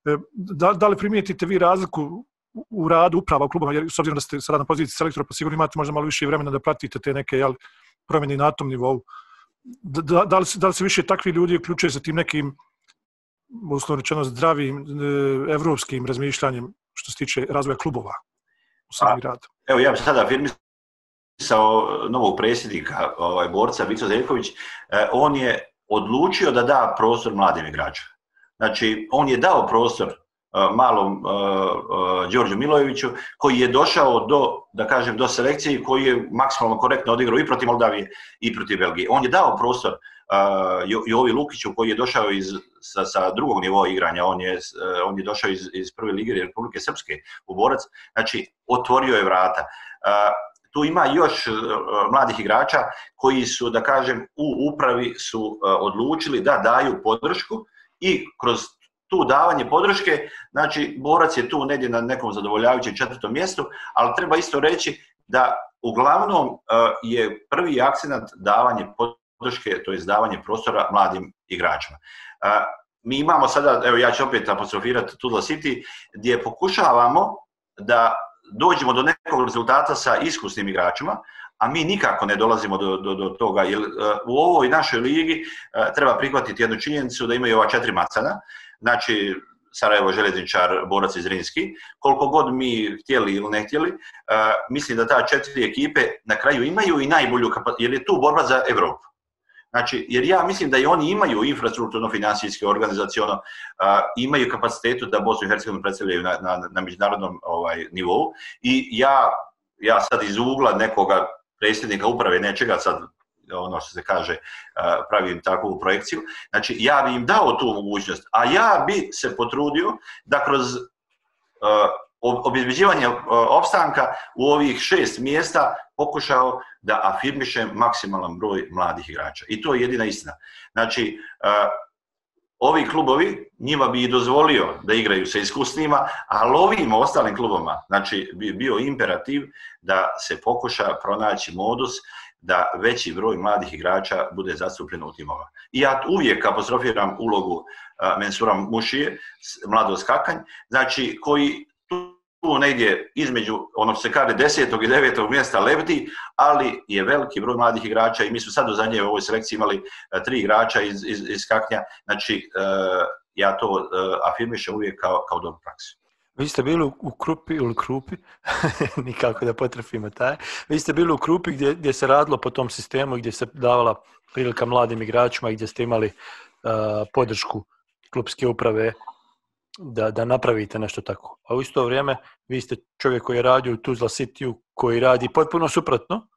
S4: E, da, da li primijetite vi razliku u radu uprava u klubama, jer s obzirom da ste sada na poziciji selektora, pa sigurno imate možda malo više vremena da pratite te neke jel, promjene na tom nivou da, da, li, da li se više takvi ljudi uključuje sa tim nekim uslovno rečeno zdravim e, evropskim razmišljanjem što se tiče razvoja klubova u sami grad?
S3: Evo ja bih sada afirmisao novog predsjednika ovaj, borca Vico Zeljković, e, on je odlučio da da prostor mladim igračima. Znači, on je dao prostor E, malom e, e, Đorđu Milojeviću, koji je došao do, da kažem, do selekcije i koji je maksimalno korektno odigrao i protiv Moldavije i protiv Belgije. On je dao prostor Jovi Lukiću koji je došao iz, sa, sa drugog nivoa igranja, on je, on je došao iz, iz prve lige Republike Srpske u Borac, znači otvorio je vrata. Tu ima još mladih igrača koji su, da kažem, u upravi su odlučili da daju podršku i kroz tu davanje podrške, znači borac je tu negdje na nekom zadovoljavajućem četvrtom mjestu, ali treba isto reći da uglavnom e, je prvi akcent davanje podrške, to je davanje prostora mladim igračima. E, mi imamo sada, evo ja ću opet apostrofirati Tudla City, gdje pokušavamo da dođemo do nekog rezultata sa iskusnim igračima, a mi nikako ne dolazimo do, do, do toga, jer e, u ovoj našoj ligi treba prihvatiti jednu činjenicu da imaju ova četiri macana, znači Sarajevo železničar, borac iz Rinski, koliko god mi htjeli ili ne htjeli, e, mislim da ta četiri ekipe na kraju imaju i najbolju kapacitetu, jer je tu borba za Evropu. Znači, jer ja mislim da i oni imaju infrastrukturno, finansijski, organizacijono, uh, imaju kapacitetu da Bosnu i Hercegovinu predstavljaju na, na, na međunarodnom ovaj, nivou. I ja, ja sad iz ugla nekoga predsjednika uprave nečega, sad ono što se kaže, e, pravim takvu projekciju. Znači, ja bi im dao tu mogućnost, a ja bi se potrudio da kroz uh, obezbeđivanje e, opstanka u ovih šest mjesta pokušao da afirmišem maksimalan broj mladih igrača. I to je jedina istina. Znači, ovi klubovi njima bi i dozvolio da igraju sa iskusnima, ali ovim ostalim klubama, znači, bi bio imperativ da se pokuša pronaći modus da veći broj mladih igrača bude zastupljen u timova. I ja uvijek apostrofiram ulogu Mensura Mušije, mlado skakanj, znači koji tu negdje između ono se kaže desetog i devetog mjesta lebdi, ali je veliki broj mladih igrača i mi smo sad u zadnje ovoj selekciji imali tri igrača iz, iz, iz skaknja, znači ja to afirmišem uvijek kao, kao dobru praksu.
S2: Vi ste bili u Krupi ili Krupi, nikako da potrefimo taj, vi ste bili u Krupi gdje, gdje se radilo po tom sistemu, gdje se davala prilika mladim igračima i gdje ste imali uh, podršku klubske uprave da, da napravite nešto tako. A u isto vrijeme vi ste čovjek koji je radio u Tuzla City koji radi potpuno suprotno.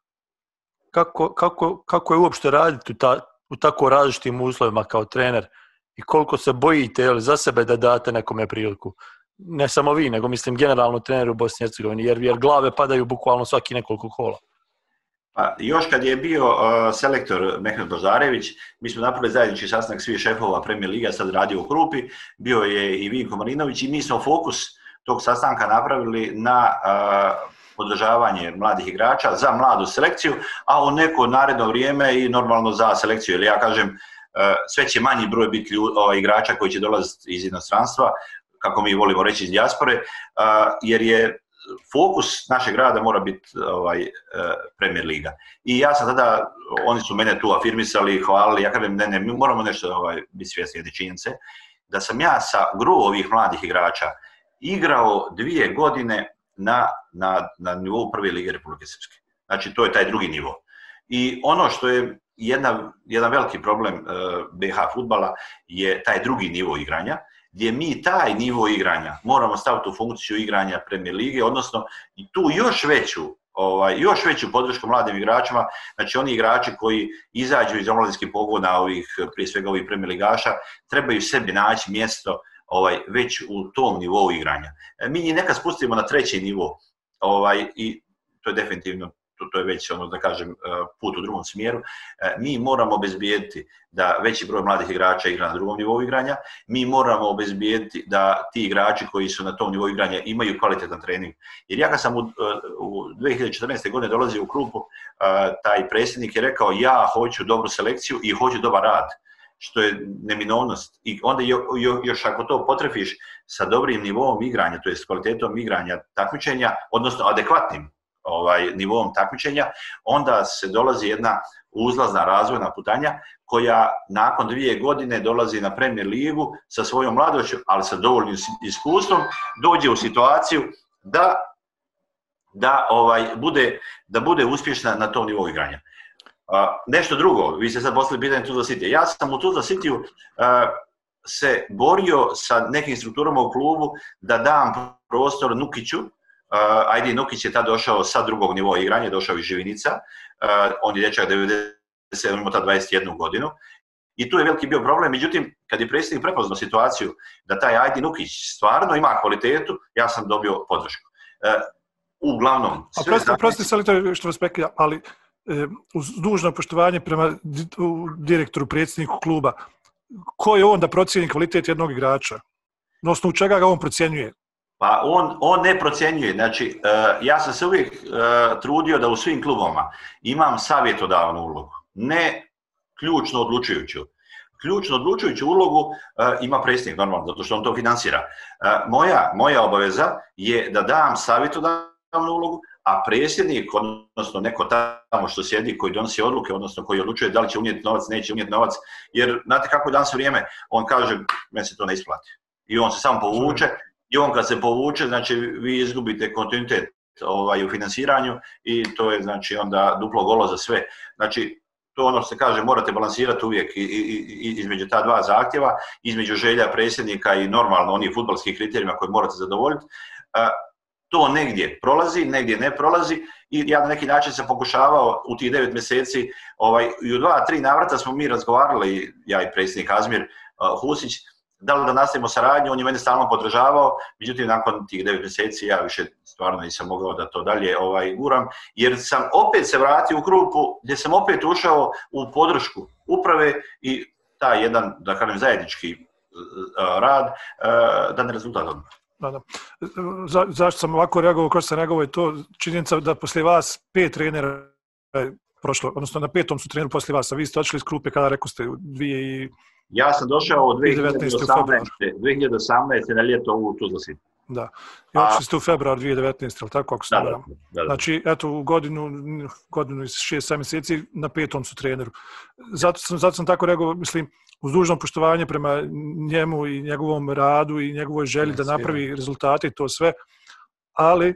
S2: Kako, kako, kako je uopšte raditi u, ta, u tako različitim uslovima kao trener i koliko se bojite jel, za sebe da date nekome priliku? Ne samo vi, nego mislim generalno trener u Bosni i Hercegovini, jer, jer glave padaju bukvalno svaki nekoliko kola.
S3: Pa, još kad je bio uh, selektor Mehmet Bozarević, mi smo napravili zajednički sastanak svih šefova Premier Liga, sad radio u Krupi, bio je i Vinko Marinović i mi smo fokus tog sastanka napravili na uh, podržavanje mladih igrača za mladu selekciju, a u neko naredno vrijeme i normalno za selekciju. Ili ja kažem, uh, sve će manji broj biti ljud, ovaj, igrača koji će dolaziti iz inostranstva, kako mi volimo reći iz dijaspore, jer je fokus našeg rada mora biti ovaj, e, Premier Liga. I ja sam tada, oni su mene tu afirmisali, hvalili, ja kažem, ne, ne, mi moramo nešto ovaj, biti svjesni jedne činjenice, da sam ja sa gru ovih mladih igrača igrao dvije godine na, na, na nivou prve lige Republike Srpske. Znači, to je taj drugi nivo. I ono što je jedna, jedan veliki problem uh, e, BH futbala je taj drugi nivo igranja, gdje mi taj nivo igranja moramo staviti u funkciju igranja Premier Lige, odnosno i tu još veću ovaj, još veću podršku mladim igračima, znači oni igrači koji izađu iz omladinskih pogona ovih, prije svega ovih Premier Ligaša, trebaju sebi naći mjesto ovaj, već u tom nivou igranja. E, mi njih nekad spustimo na treći nivo ovaj, i to je definitivno to, to je već ono da kažem e, put u drugom smjeru. E, mi moramo obezbijediti da veći broj mladih igrača igra na drugom nivou igranja. Mi moramo obezbijediti da ti igrači koji su na tom nivou igranja imaju kvalitetan trening. Jer ja kad sam u, e, u 2014. godine dolazio u klubu, taj predsjednik je rekao ja hoću dobru selekciju i hoću dobar rad što je neminovnost. I onda još ako to potrefiš sa dobrim nivom igranja, to je s kvalitetom igranja takmičenja, odnosno adekvatnim ovaj nivom takmičenja, onda se dolazi jedna uzlazna razvojna putanja koja nakon dvije godine dolazi na Premier ligu sa svojom mladošću, ali sa dovoljnim iskustvom, dođe u situaciju da da ovaj bude da bude uspješna na tom nivou igranja. A, nešto drugo, vi ste sad poslali pitanje Tuzla City. Ja sam u Tuzla City se borio sa nekim strukturama u klubu da dam prostor Nukiću, Uh, Ajdi Nukić je tad došao sa drugog nivoa igranja, došao iz Živinica, uh, on je dječak 97, ima tad 21 godinu, I tu je veliki bio problem, međutim, kad je predsjednik prepoznao situaciju da taj Ajdi Nukić stvarno ima kvalitetu, ja sam dobio podršku. Uh, uglavnom...
S4: A prosti, prosti se li to što vas prekida, ali e, uz dužno poštovanje prema direktoru, predsjedniku kluba, ko je on da procijeni kvalitet jednog igrača? Na osnovu čega ga on procjenjuje?
S3: Pa on, on ne procjenjuje. Znači, uh, ja sam se uvijek uh, trudio da u svim klubovima imam savjetodavnu ulogu. Ne ključno odlučujuću. Ključno odlučujuću ulogu uh, ima predsjednik, normalno, zato što on to financira. Uh, moja, moja obaveza je da dam savjetodavnu savjetodavnu ulogu, a predsjednik, odnosno neko tamo što sjedi koji donosi odluke, odnosno koji odlučuje da li će unijeti novac, neće unijeti novac, jer znate kako je danas vrijeme, on kaže, meni se to ne isplati. I on se samo povuče, i on kad se povuče, znači vi izgubite kontinuitet ovaj, u finansiranju i to je znači onda duplo golo za sve. Znači, to ono se kaže, morate balansirati uvijek i, i, i, između ta dva zahtjeva, između želja predsjednika i normalno onih futbalskih kriterijima koje morate zadovoljiti. To negdje prolazi, negdje ne prolazi i ja na neki način sam pokušavao u tih devet mjeseci, ovaj, i u dva, tri navrata smo mi razgovarali, ja i predsjednik Azmir Husić, da li da nastavimo saradnju, on je mene stalno podržavao, međutim nakon tih devet mjeseci ja više stvarno nisam mogao da to dalje ovaj, guram, jer sam opet se vratio u grupu gdje sam opet ušao u podršku uprave i taj jedan, da kažem, zajednički e, e, rad e, dan rezultat odmah.
S4: Da, da. Za, zašto sam ovako reagovao, kao sam reagovao, je to činjenica da poslije vas pet trenera prošlo, odnosno na petom su treneru poslije vas, a vi ste očeli iz klupe kada rekao ste dvije i
S3: Ja sam došao od 2018. 2018. na ljeto u Tuzlasi.
S4: Da. I otišli ste u februar 2019. ali tako ako se da, da, da, Znači, eto, u godinu, godinu i šest, sedam mjeseci na petom su treneru. Zato sam, zato sam tako rekao, mislim, uz dužno poštovanje prema njemu i njegovom radu i njegovoj želji da napravi rezultate i to sve, ali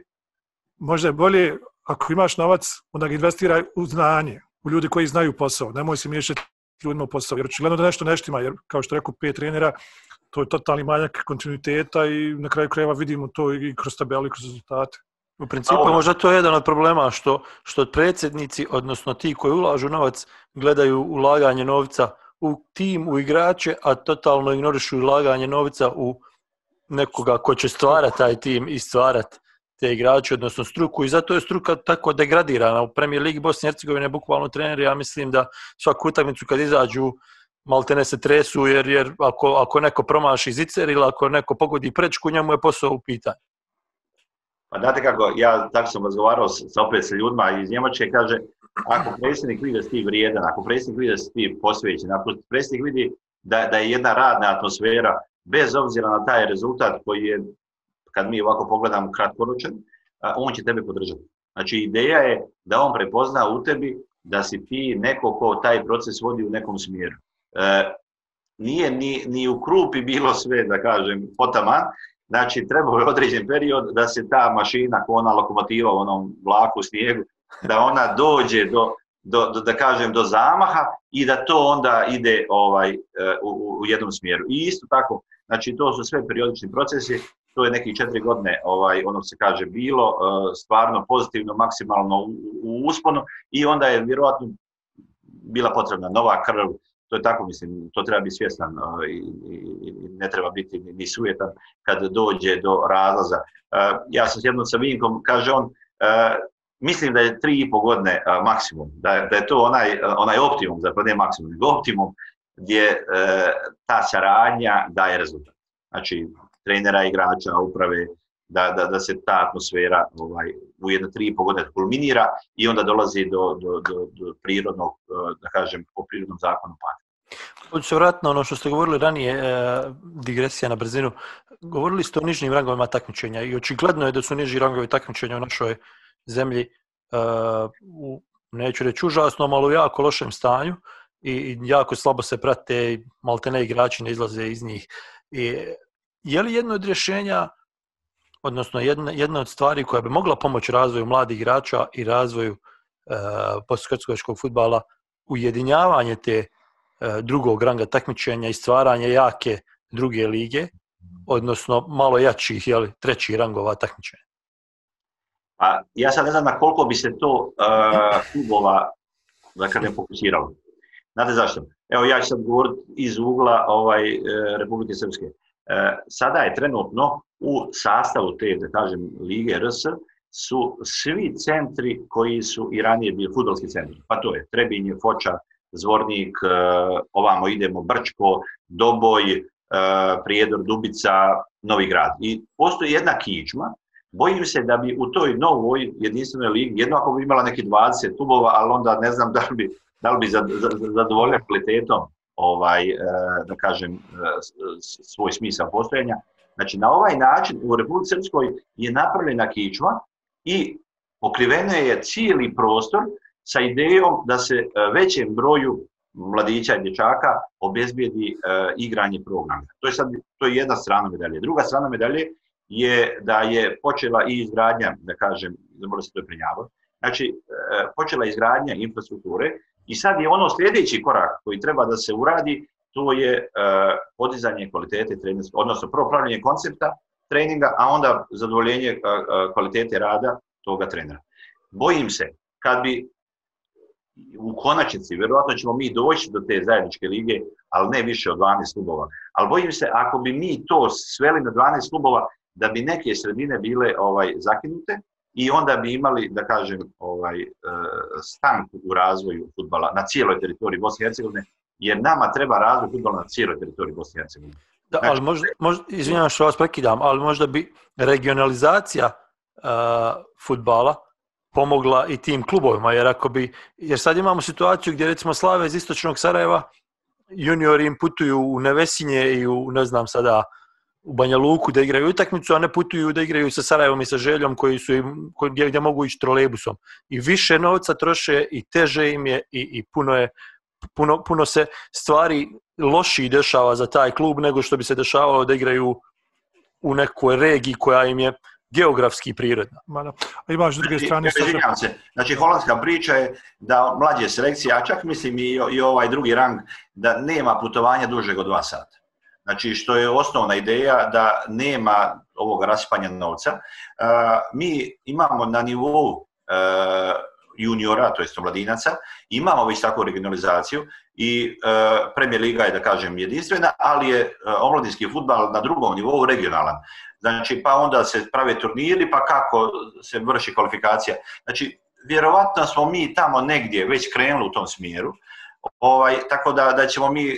S4: možda je bolje ako imaš novac, onda ga investiraj u znanje, u ljudi koji znaju posao. Nemoj se miješati ljudima u posao. Jer očigledno da nešto neštima, jer kao što rekao pet trenera, to je totalni manjak kontinuiteta i na kraju krajeva vidimo to i kroz tabelu i kroz rezultate.
S2: U principu A, možda to je jedan od problema što, što predsjednici, odnosno ti koji ulažu novac, gledaju ulaganje novca u tim, u igrače, a totalno ignorišu ulaganje novca u nekoga ko će stvarati taj tim i stvarati te igrače, odnosno struku i zato je struka tako degradirana. U Premier Ligi Bosne i Hercegovine bukvalno treneri, ja mislim da svaku utakmicu kad izađu maltene se tresu jer, jer ako, ako neko promaši zicer ili ako neko pogodi prečku, njemu je posao u pitanju.
S3: Pa znate kako, ja tako sam razgovarao sa opet sa ljudima iz Njemačke, kaže, ako predsjednik vidi da si ti vrijedan, ako predsjednik vidi da si ti posvećen, ako predsjednik vidi da, da je jedna radna atmosfera, bez obzira na taj rezultat koji je kad mi ovako pogledamo kratkoročan, on će tebe podržati. Znači, ideja je da on prepozna u tebi da si ti neko ko taj proces vodi u nekom smjeru. E, nije ni, ni u krupi bilo sve, da kažem, potaman, znači trebao je određen period da se ta mašina, ko ona lokomotiva u onom vlaku snijegu, da ona dođe do, do, do, da kažem, do zamaha i da to onda ide ovaj e, u, u jednom smjeru. I isto tako, znači to su sve periodični procesi, to je neki četiri godine, ovaj, ono se kaže, bilo, e, stvarno pozitivno, maksimalno u, u usponu i onda je vjerojatno bila potrebna nova krv, to je tako, mislim, to treba biti svjestan e, i, i, i ne treba biti ni sujetan kad dođe do razlaza. E, ja sam s jednom sa Vinkom, kaže on, mislim da je tri i po godine maksimum, da, da je to onaj, onaj optimum, zapravo ne maksimum, nego optimum gdje ta saradnja daje rezultat. Znači, trenera, igrača, uprave, da, da, da se ta atmosfera ovaj, u jedno tri i po godine kulminira i onda dolazi do, do, do, do prirodnog, eh, da kažem, po prirodnom zakonu pada.
S2: Hoću se vratiti na ono što ste govorili ranije, e, digresija na brzinu. Govorili ste o nižnim rangovima takmičenja i očigledno je da su niži rangovi takmičenja u našoj zemlji e, u, neću reći užasno, ali u jako lošem stanju i jako slabo se prate i maltene igrači ne izlaze iz njih. I je li jedno od rješenja, odnosno jedna, jedna od stvari koja bi mogla pomoći razvoju mladih igrača i razvoju e, postkrskovačkog futbala, ujedinjavanje te e, drugog ranga takmičenja i stvaranje jake druge lige, odnosno malo jačih, jeli, trećih rangova takmičenja?
S3: A ja sad ne znam na koliko bi se to uh, klubova dakle, kada fokusiralo. Znate zašto? Evo ja ću sad govoriti iz ugla ovaj, e, Republike Srpske. E, sada je trenutno u sastavu te, da kažem, Lige RS, su svi centri koji su i ranije bili futbolski centri. Pa to je Trebinje, Foča, Zvornik, e, ovamo idemo Brčko, Doboj, e, Prijedor, Dubica, Novi grad. I postoji jedna kičma, bojim se da bi u toj novoj jedinstvenoj ligi, jedno ako bi imala neki 20 klubova, ali onda ne znam da li bi, da li bi zadovoljila kvalitetom ovaj, eh, da kažem, eh, svoj smisao postojanja. Znači, na ovaj način u Republike Srpskoj je napravljena kičma i pokrivena je cijeli prostor sa idejom da se eh, većem broju mladića i dječaka obezbijedi igranje programa. To je sad to je jedna strana medalje. Druga strana medalje je da je počela i izgradnja, da kažem, ne mora se to prinjavati, znači počela izgradnja infrastrukture i sad je ono sljedeći korak koji treba da se uradi, to je e, podizanje kvalitete treninga, odnosno prvo pravljenje koncepta treninga, a onda zadovoljenje e, e, kvalitete rada toga trenera. Bojim se, kad bi u konačnici, vjerovatno ćemo mi doći do te zajedničke lige, ali ne više od 12 klubova. Ali bojim se, ako bi mi to sveli na 12 klubova, da bi neke sredine bile ovaj zakinute i onda bi imali, da kažem, ovaj e, stank u razvoju futbala na cijeloj teritoriji Bosne i Hercegovine, jer nama treba razvoj futbala na cijeloj teritoriji Bosne i Hercegovine.
S2: Da, ali možda, možda izvinjam što vas prekidam, ali možda bi regionalizacija uh, futbala pomogla i tim klubovima, jer ako bi, jer sad imamo situaciju gdje recimo Slave iz istočnog Sarajeva juniori im putuju u Nevesinje i u, ne znam sada, u Banja Luku da igraju utakmicu, a ne putuju da igraju sa Sarajevom i sa Željom koji su im, koji, gdje, gdje mogu ići trolebusom. I više novca troše i teže im je i, i puno je puno, puno se stvari loši dešava za taj klub nego što bi se dešavalo da igraju u nekoj regiji koja im je geografski prirodna.
S4: A imaš s druge strane...
S3: Znači, se. Znači, holandska priča je da mlađe selekcije, a čak mislim i, i ovaj drugi rang, da nema putovanja dužeg od dva sata. Znači, što je osnovna ideja da nema ovog raspanja novca. Mi imamo na nivou uh, juniora, to jest mladinaca, imamo već takvu regionalizaciju i uh, Premier Liga je, da kažem, jedinstvena, ali je omladinski futbal na drugom nivou regionalan. Znači, pa onda se prave turniri, pa kako se vrši kvalifikacija. Znači, vjerovatno smo mi tamo negdje već krenuli u tom smjeru, ovaj, tako da, da ćemo mi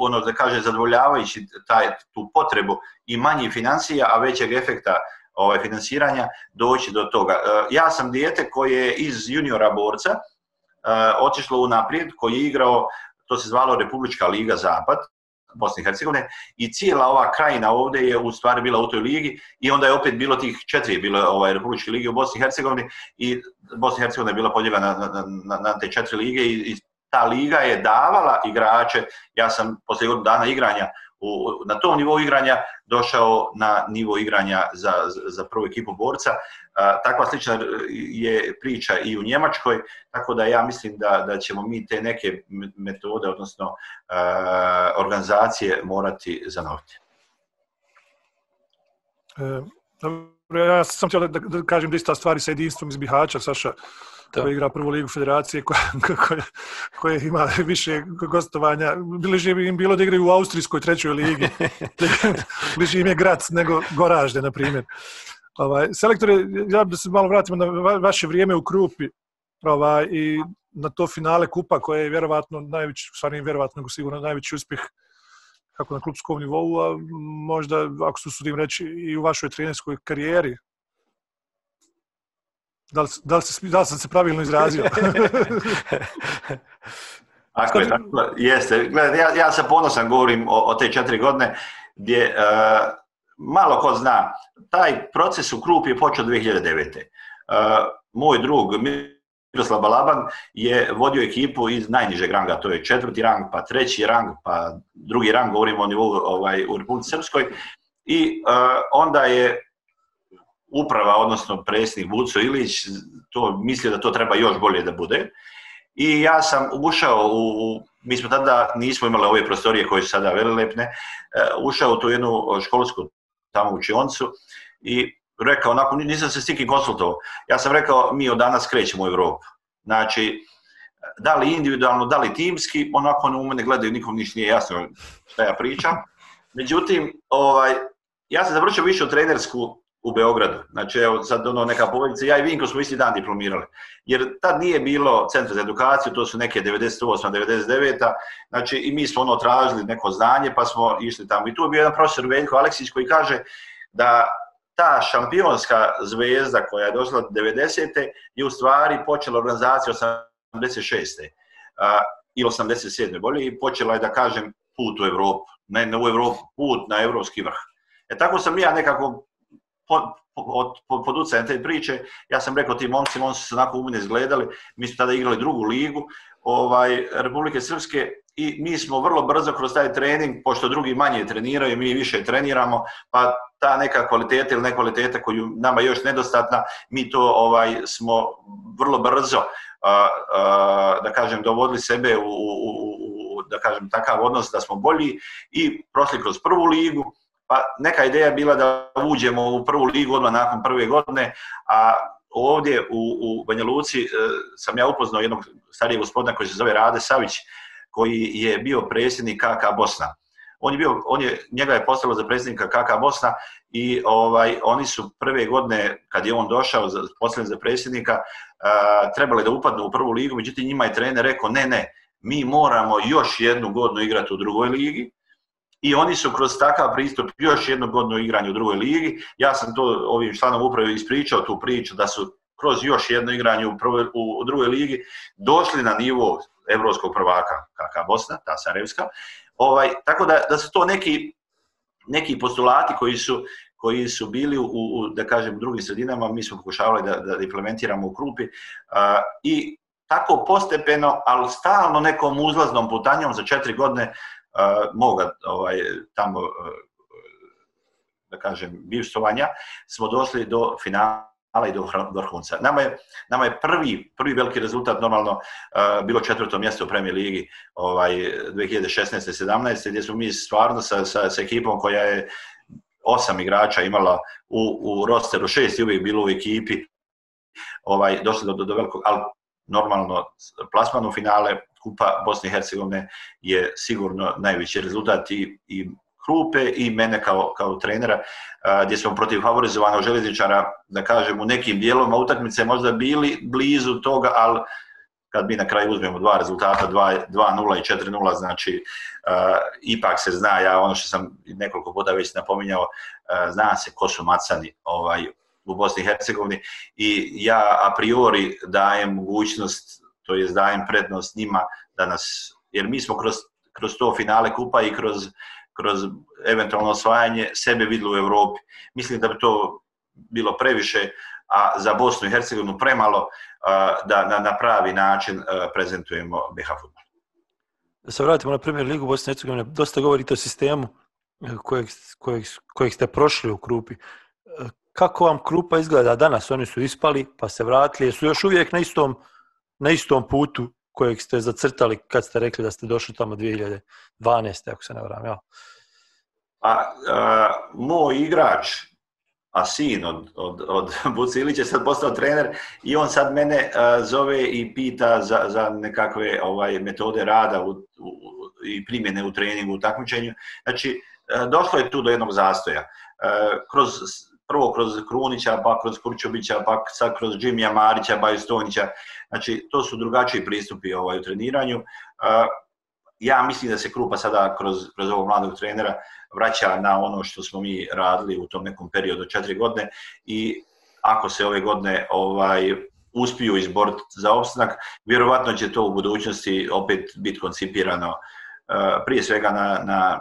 S3: ono da kaže zadovoljavajući taj tu potrebu i manji financija, a većeg efekta ovaj finansiranja doći do toga. E, ja sam dijete koje je iz juniora borca e, otišlo u naprijed, koji je igrao, to se zvalo Republička liga Zapad, Bosne i Hercegovine, i cijela ova krajina ovdje je u stvari bila u toj ligi i onda je opet bilo tih četiri, bilo ovaj, Republičke lige u Bosni i Hercegovini i Bosna i Hercegovina je bila podijeljena na, na, na, na te četiri lige i, i ta liga je davala igrače, ja sam poslije godinu dana igranja u, na tom nivou igranja došao na nivo igranja za, za prvu ekipu borca. A, takva slična je priča i u Njemačkoj, tako da ja mislim da, da ćemo mi te neke metode, odnosno a, organizacije morati zanoviti.
S4: E, dobro, ja sam htio da, da kažem da ista stvari sa jedinstvom iz Bihaća, Saša, da. koji igra prvu ligu federacije koja, koja, koja ima više gostovanja. Bliže im bilo da igraju u Austrijskoj trećoj ligi. Bliže im je grad nego Goražde, na primjer. Ovaj, selektore, ja da se malo vratimo na vaše vrijeme u Krupi ovaj, i na to finale kupa koje je vjerovatno najveći, stvarno je vjerovatno nego sigurno najveći uspjeh kako na klubskom nivou, a možda, ako se usudim reći, i u vašoj trenerskoj karijeri, Da li, da, li se, da li sam se pravilno izrazio?
S3: tako je, tako jeste. Gledajte, ja, ja sa ponosan, govorim o, o te četiri godine, gdje uh, malo ko zna, taj proces u Krupi je počeo 2009. Uh, e, moj drug, Miroslav Balaban, je vodio ekipu iz najnižeg ranga, to je četvrti rang, pa treći rang, pa drugi rang, govorimo o nivou ovaj, u Republike Srpskoj, i uh, onda je uprava, odnosno predsjednik Vuco Ilić, to mislio da to treba još bolje da bude. I ja sam ušao u, mi smo tada nismo imali ove prostorije koje su sada velelepne, eh, ušao u tu jednu školsku tamo učioncu i rekao, onako, nisam se s nikim konsultovao, ja sam rekao, mi od danas krećemo u Evropu. Znači, da li individualno, da li timski, onako u mene gledaju, nikom ništa nije jasno šta ja pričam. Međutim, ovaj, ja sam završio više u trenersku u Beogradu. Znači, evo, sad ono neka povedica, ja i Vinko smo isti dan diplomirali. Jer tad nije bilo centra za edukaciju, to su neke 98. 99. Znači, i mi smo ono tražili neko znanje, pa smo išli tamo. I tu je bio jedan profesor Veljko Aleksić koji kaže da ta šampionska zvezda koja je došla 90. je u stvari počela organizacija 86. Uh, i 87. bolje i počela je da kažem put u Evropu, ne, ne u Evropu, put na evropski vrh. E tako sam ja nekako pod, pod, pod te priče, ja sam rekao tim momcima, oni su se onako umine izgledali, mi smo tada igrali drugu ligu, ovaj, Republike Srpske i mi smo vrlo brzo kroz taj trening, pošto drugi manje treniraju, mi više treniramo, pa ta neka kvaliteta ili nekvaliteta koju nama još nedostatna, mi to ovaj smo vrlo brzo a, a, da kažem dovodili sebe u, u, u da kažem takav odnos da smo bolji i prošli kroz prvu ligu, pa neka ideja bila da uđemo u prvu ligu odmah nakon prve godine, a ovdje u, u Banja Luci e, sam ja upoznao jednog starijeg gospodina koji se zove Rade Savić, koji je bio predsjednik KK Bosna. On je bio, on je, njega je postavilo za predsjednika KK Bosna i ovaj, oni su prve godine, kad je on došao, za, postavljen za predsjednika, a, trebali da upadnu u prvu ligu, međutim njima je trener rekao, ne, ne, mi moramo još jednu godinu igrati u drugoj ligi, i oni su kroz takav pristup još jedno godno igranje u drugoj ligi. Ja sam to ovim članom upravo ispričao tu priču da su kroz još jedno igranje u, prvoj, u drugoj ligi došli na nivo evropskog prvaka kakva Bosna, ta Sarajevska. Ovaj, tako da, da su to neki, neki postulati koji su, koji su bili u, u, da kažem, drugim sredinama, mi smo pokušavali da, da implementiramo u Krupi uh, i tako postepeno, ali stalno nekom uzlaznom putanjom za četiri godine moga ovaj, tamo, uh, da kažem, bivstovanja, smo došli do finala i do vrhunca. Nama je, nama je prvi, prvi veliki rezultat normalno uh, bilo četvrto mjesto u premijer ligi ovaj, 2016-17, gdje smo mi stvarno sa, sa, sa ekipom koja je osam igrača imala u, u rosteru, šest je uvijek bilo u ekipi, ovaj, došli do, do, do velikog, ali normalno plasman u finale, Kupa Bosne i Hercegovine je sigurno najveći rezultat i, i Krupe i mene kao, kao trenera, a, gdje smo protiv favorizovanog železničara, da kažem, u nekim dijelovima utakmice možda bili blizu toga, ali kad mi na kraju uzmemo dva rezultata, 2-0 i 4-0, znači uh, ipak se zna, ja ono što sam nekoliko puta već napominjao, uh, zna se ko su macani ovaj, u Bosni i Hercegovini i ja a priori dajem mogućnost, to je dajem prednost njima da nas, jer mi smo kroz, kroz to finale kupa i kroz kroz eventualno osvajanje sebe vidjeli u Evropi. Mislim da bi to bilo previše, a za Bosnu i Hercegovinu premalo da na, na pravi način prezentujemo BH futbol.
S2: Da se vratimo na primjer ligu Bosne i Hercegovine, dosta govorite o sistemu e, kojeg, kojeg, kojeg ste prošli u Krupi. E, kako vam Krupa izgleda danas? Oni su ispali, pa se vratili, su još uvijek na istom, na istom putu kojeg ste zacrtali kad ste rekli da ste došli tamo 2012. ako se ne vram, ja.
S3: A, a moj igrač, a sin od, od, od Bucilić je sad postao trener i on sad mene a, zove i pita za, za nekakve ovaj metode rada u, u, i primjene u treningu, u takmičenju. Znači, a, došlo je tu do jednog zastoja. A, kroz prvo kroz Krunića, pa kroz Kurčobića, pa sad kroz Džimija Marića, pa Stonića. Znači, to su drugačiji pristupi ovaj, u treniranju. E, ja mislim da se Krupa sada kroz, kroz ovog mladog trenera vraća na ono što smo mi radili u tom nekom periodu četiri godine i ako se ove godine ovaj uspiju izboriti za opstanak, vjerovatno će to u budućnosti opet biti koncipirano e, prije svega na, na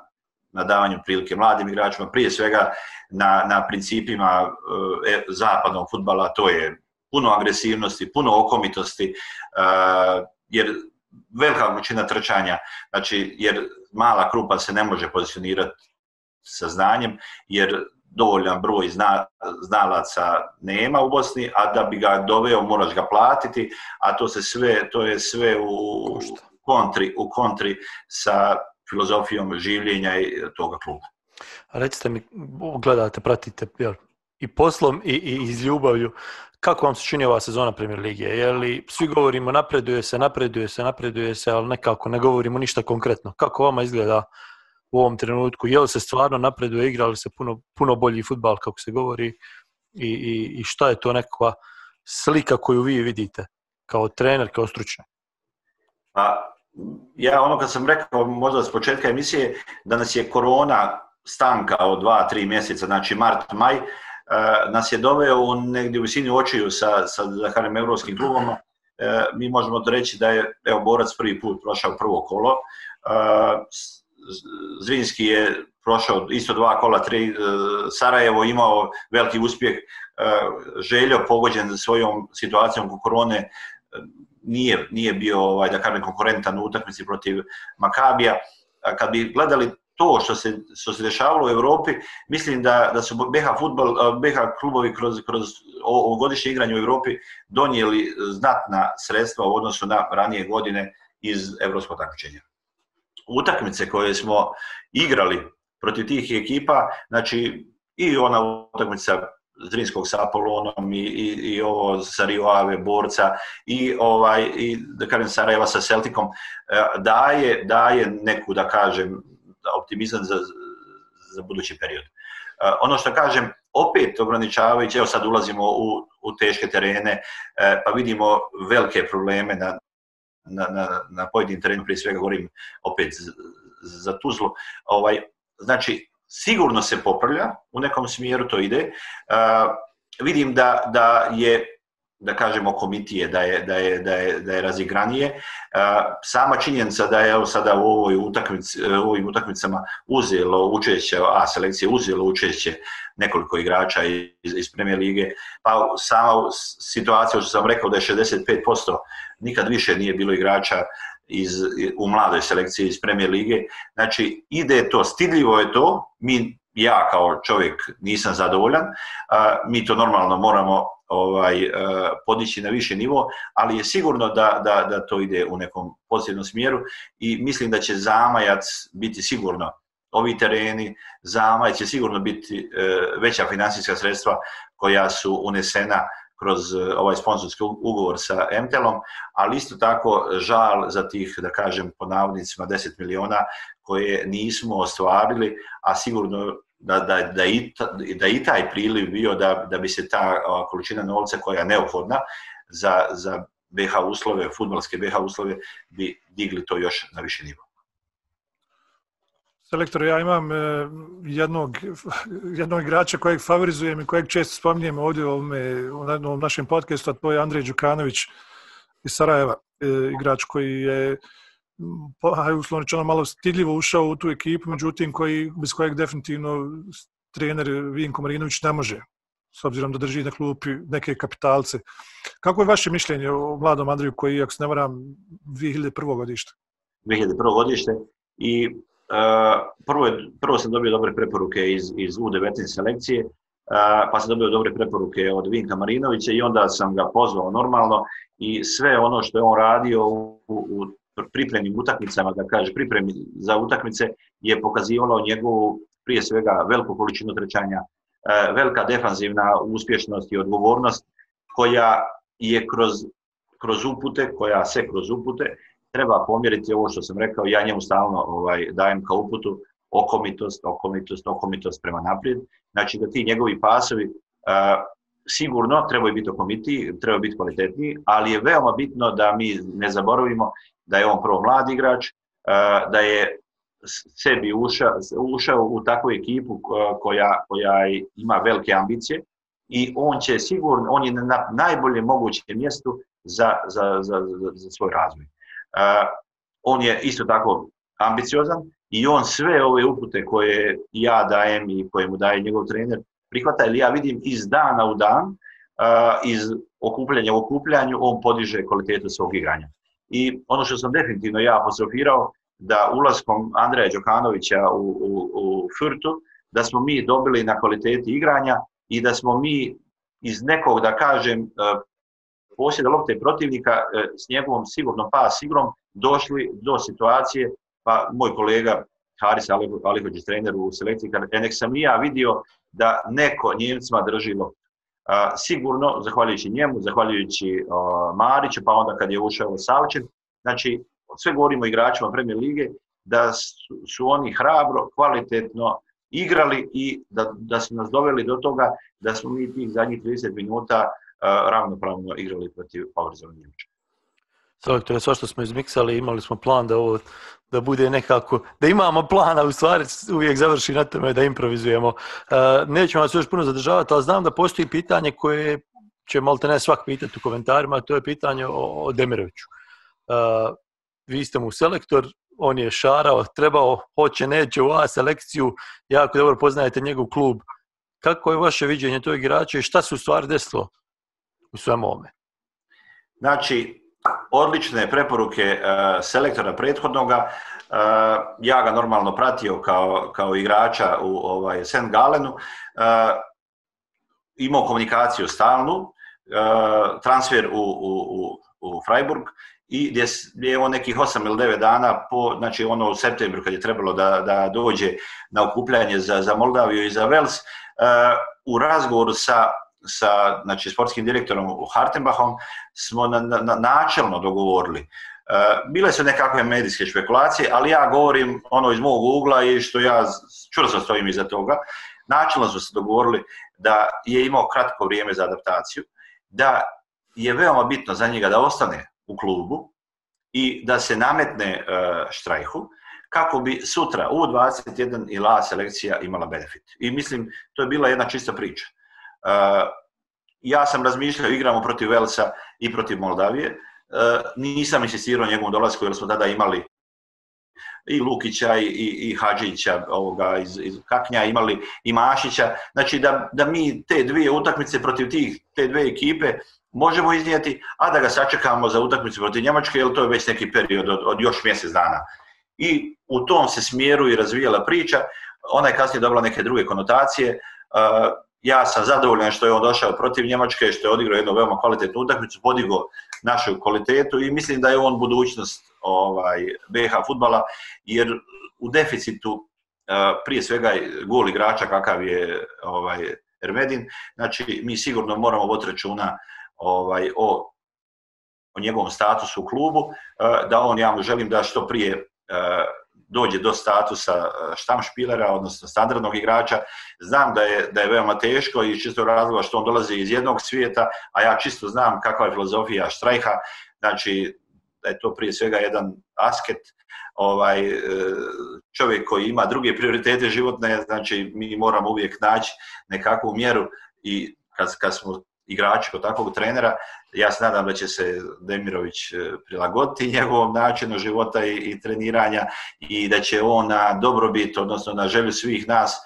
S3: na davanju prilike mladim igračima, prije svega na, na principima e, zapadnog futbala, to je puno agresivnosti, puno okomitosti, e, jer velika većina trčanja, znači, jer mala krupa se ne može pozicionirati sa znanjem, jer dovoljan broj zna, znalaca nema u Bosni, a da bi ga doveo moraš ga platiti, a to se sve to je sve u kontri u kontri sa filozofijom življenja i toga kluba.
S2: A recite mi, gledate, pratite jel, i poslom i, i iz ljubavlju, kako vam se čini ova sezona Premier Lige? Je li svi govorimo napreduje se, napreduje se, napreduje se, ali nekako ne govorimo ništa konkretno. Kako vama izgleda u ovom trenutku? Je li se stvarno napreduje, igra li se puno, puno bolji futbal, kako se govori, i, i, i šta je to nekakva slika koju vi vidite kao trener, kao stručnjak?
S3: Pa, ja ono kad sam rekao možda s početka emisije da nas je korona stanka od dva, tri mjeseca, znači mart, maj, eh, nas je doveo u negdje u visini očiju sa, sa Zaharim evropskim klubom. Eh, mi možemo reći da je evo, Borac prvi put prošao prvo kolo. Uh, Zrinski je prošao isto dva kola, tri, Sarajevo imao veliki uspjeh, Željo pogođen svojom situacijom korone, nije, nije bio ovaj, da kažem konkurentan u utakmici protiv Makabija. Kad bi gledali to što se, što se dešavalo u Europi, mislim da, da su BH, futbol, BH klubovi kroz, kroz ovogodišnje igranje u Europi donijeli znatna sredstva u odnosu na ranije godine iz evropskog takmičenja. Utakmice koje smo igrali protiv tih ekipa, znači i ona utakmica Zrinskog sa Apolonom i, i, i ovo sa Rio Ave, Borca i, ovaj, i da kažem Sarajeva sa Celticom, e, daje, daje neku, da kažem, optimizam za, za budući period. E, ono što kažem, opet ograničavajući, evo sad ulazimo u, u teške terene, e, pa vidimo velike probleme na, na, na, na pojedinim terenu, prije svega govorim opet za Tuzlu. Ovaj, znači, sigurno se popravlja, u nekom smjeru to ide. Uh, vidim da, da je da kažemo komitije da je da je da je da je razigranije uh, sama činjenica da je evo sada u ovoj utakmici e, u ovim utakmicama uzelo učešće a selekcija uzelo učešće nekoliko igrača iz, iz Premier lige pa sama situacija što sam rekao da je 65% nikad više nije bilo igrača iz, u mladoj selekciji iz Premier lige. Znači, ide to, stidljivo je to, mi, ja kao čovjek nisam zadovoljan, a, mi to normalno moramo ovaj e, podići na više nivo, ali je sigurno da, da, da to ide u nekom pozitivnom smjeru i mislim da će zamajac biti sigurno ovi tereni, zamajac će sigurno biti e, veća financijska sredstva koja su unesena kroz e, ovaj sponsorski ugovor sa MTL-om, ali isto tako e, žal za tih, da kažem, po navodnicima 10 miliona koje nismo ostvarili, a sigurno da, da, da, i, da i taj priliv bio da, da bi se ta količina novca koja je neophodna za, za BH uslove, futbalske BH uslove, bi digli to još na više nivo.
S4: Selektor, ja imam e, jednog, jednog igrača kojeg favorizujem i kojeg često spominjem ovdje u, ovome, u ovom našem podcastu, a to je Andrej Đukanović iz Sarajeva, e, igrač koji je pa, uslovno malo stidljivo ušao u tu ekipu, međutim koji, bez kojeg definitivno trener Vinko Marinović ne može, s obzirom da drži na klupi neke kapitalce. Kako je vaše mišljenje o mladom Andriju koji, ako se ne varam, 2001. godište?
S3: 2001. godište i prvo, je, prvo sam dobio dobre preporuke iz, iz U19 selekcije, pa sam dobio dobre preporuke od Vinka Marinovića i onda sam ga pozvao normalno i sve ono što je on radio u, u pripremnim utakmicama, da kaže pripremi za utakmice, je pokazivalo njegovu prije svega veliku količinu trećanja, velika defanzivna uspješnost i odgovornost koja je kroz, kroz upute, koja se kroz upute treba pomjeriti ovo što sam rekao, ja njemu stalno ovaj, dajem kao uputu okomitost, okomitost, okomitost prema naprijed. Znači da ti njegovi pasovi uh, sigurno trebaju biti okomiti, trebaju biti kvalitetniji, ali je veoma bitno da mi ne zaboravimo da je on prvo mlad igrač, uh, da je sebi ušao, ušao u takvu ekipu koja, koja ima velike ambicije i on će sigurno, on je na najbolje mogućem mjestu za, za, za, za, za svoj razvoj. On je isto tako ambiciozan i on sve ove upute koje ja dajem i koje mu daje njegov trener prihvata, ili ja vidim iz dana u dan, iz okupljanja u okupljanju, on podiže kvalitetu svog igranja. I ono što sam definitivno ja apostrofirao, da ulaskom Andreja Đokanovića u, u, u Furtu, da smo mi dobili na kvaliteti igranja i da smo mi iz nekog, da kažem, posjeda lopte protivnika e, s njegovom sigurnom pas igrom došli do situacije, pa moj kolega Haris Alihođić, trener u selekciji, kada e, nek sam i ja vidio da neko Njemcima drži loptu. Sigurno, zahvaljujući njemu, zahvaljujući Mariću, pa onda kad je ušao Savčev, znači, sve govorimo igračima Premier Lige, da su, su oni hrabro, kvalitetno igrali i da, da su nas doveli do toga da smo mi tih zadnjih 30 minuta Eh, ravnopravno igrali protiv favorizovane Njemačke.
S2: to je što smo izmiksali, imali smo plan da ovo da bude nekako, da imamo plana, u stvari uvijek završi na tome da improvizujemo. Eh, nećemo vas još puno zadržavati, ali znam da postoji pitanje koje će malte ne svak pitati u komentarima, to je pitanje o, o Demiroviću. Eh, vi ste mu selektor, on je šarao, trebao, hoće, neće u A selekciju, jako dobro poznajete njegov klub. Kako je vaše viđenje tog igrača i šta se u stvari desilo u svemu ovome?
S3: Znači, odlične preporuke e, selektora prethodnoga, e, ja ga normalno pratio kao, kao igrača u ovaj, St. Galenu, e, imao komunikaciju stalnu, transfer u, u, u, u Freiburg i gdje je on nekih 8 ili 9 dana po, znači ono u septembru kad je trebalo da, da dođe na okupljanje za, za Moldaviju i za Vels, u razgovoru sa sa znači, sportskim direktorom u Hartenbachom smo na, na, načelno dogovorili. E, bile su nekakve medijske špekulacije, ali ja govorim ono iz mog ugla i što ja čvrsto stojim iza toga. Načelno smo se dogovorili da je imao kratko vrijeme za adaptaciju, da je veoma bitno za njega da ostane u klubu i da se nametne e, štrajhu, kako bi sutra u 21 i la selekcija imala benefit. I mislim, to je bila jedna čista priča. Eh, ja sam razmišljao, igramo protiv Velsa i protiv Moldavije, uh, nisam insistirao njegovom dolazku jer smo tada imali i Lukića i, i, i Hadžića ovoga, iz, iz Kaknja, imali i Mašića. Znači da, da mi te dvije utakmice protiv tih, te dve ekipe možemo iznijeti, a da ga sačekamo za utakmicu protiv Njemačke, jer to je već neki period od, od još mjesec dana. I u tom se smjeru i razvijala priča, ona je kasnije dobila neke druge konotacije, uh, ja sam zadovoljan što je on došao protiv Njemačke, što je odigrao jednu veoma kvalitetnu utakmicu, podigo našu kvalitetu i mislim da je on budućnost ovaj BH futbala, jer u deficitu prije svega gol igrača kakav je ovaj Ermedin, znači mi sigurno moramo voditi računa ovaj, o, o njegovom statusu u klubu, da on, ja mu želim da što prije dođe do statusa e, štamšpilera, odnosno standardnog igrača. Znam da je, da je veoma teško i čisto razloga što on dolazi iz jednog svijeta, a ja čisto znam kakva je filozofija štrajha, znači da je to prije svega jedan asket, ovaj, e, čovjek koji ima druge prioritete životne, znači mi moramo uvijek naći nekakvu mjeru i kad, kad smo igrači kod takvog trenera, ja se nadam da će se Demirović e, prilagoditi njegovom načinu života i, i treniranja i da će on na dobrobit, odnosno na želju svih nas, e,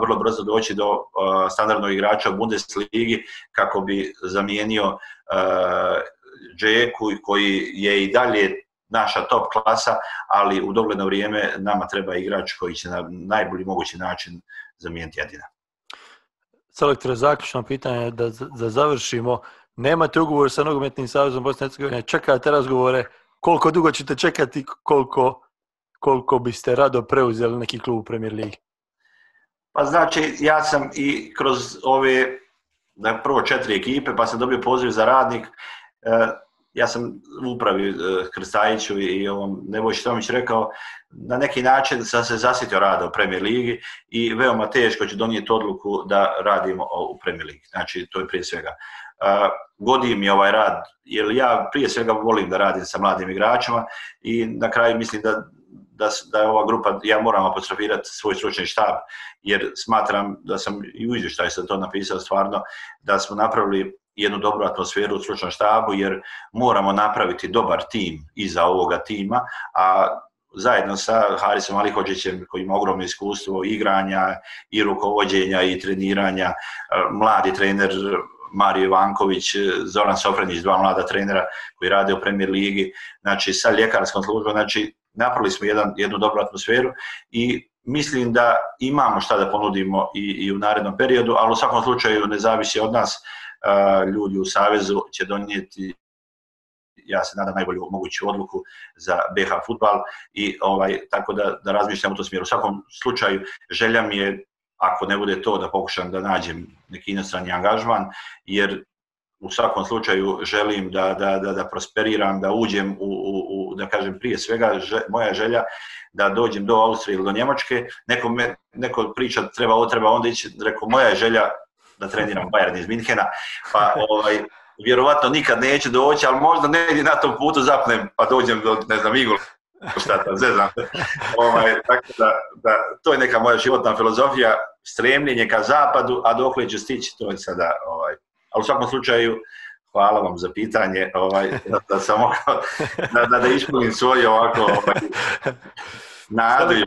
S3: vrlo brzo doći do e, standardnog igrača u Bundesligi kako bi zamijenio Džeku koji je i dalje naša top klasa, ali u dogledno vrijeme nama treba igrač koji će na najbolji mogući način zamijeniti Adina.
S2: Selektore, zaključno pitanje da, da završimo. Nemate ugovor sa nogometnim savezom Bosne i Hercegovine, čekate razgovore, koliko dugo ćete čekati, koliko, koliko biste rado preuzeli neki klub u Premier Ligi?
S3: Pa znači, ja sam i kroz ove, da prvo četiri ekipe, pa sam dobio poziv za radnik, e, ja sam u upravi e, Krstajiću i ovom Nebojši Tomić rekao, na neki način sam se zasitio rada u Premier Ligi i veoma teško ću donijeti odluku da radimo u Premier Ligi. Znači, to je prije svega e, godi mi ovaj rad, jer ja prije svega volim da radim sa mladim igračima i na kraju mislim da, da, da je ova grupa, ja moram apostrofirati svoj stručni štab, jer smatram da sam i u izvještaju sam to napisao stvarno, da smo napravili jednu dobru atmosferu u stručnom štabu, jer moramo napraviti dobar tim iza ovoga tima, a zajedno sa Harisom Alihođićem koji ima ogromno iskustvo igranja i rukovođenja i treniranja, mladi trener Mario Ivanković, Zoran Sofrenić, dva mlada trenera koji rade u Premier Ligi, znači sa ljekarskom službom, znači napravili smo jedan, jednu dobru atmosferu i mislim da imamo šta da ponudimo i, i u narednom periodu, ali u svakom slučaju ne zavisi od nas, ljudi u Savezu će donijeti ja se nadam najbolju moguću odluku za BH futbal i ovaj tako da da razmišljam u tom smjeru. U svakom slučaju želja mi je ako ne bude to da pokušam da nađem neki inostrani angažman, jer u svakom slučaju želim da, da, da, da prosperiram, da uđem u, u, u da kažem prije svega, že, moja želja da dođem do Austrije ili do Njemačke, neko, me, neko priča treba ovo, treba onda ići, rekao, moja je želja da treniram Bayern iz Minhena, pa ovaj, vjerovatno nikad neće doći, ali možda negdje na tom putu zapnem, pa dođem do, ne znam, Igula šta tam zezam. ovaj, tako da, da, to je neka moja životna filozofija, stremljenje ka zapadu, a dok ću stići, to je sada, ovaj, ali u svakom slučaju, hvala vam za pitanje, ovaj, da, da sam mogao, da, da, da ispunim svoje ovako ovaj, nadu i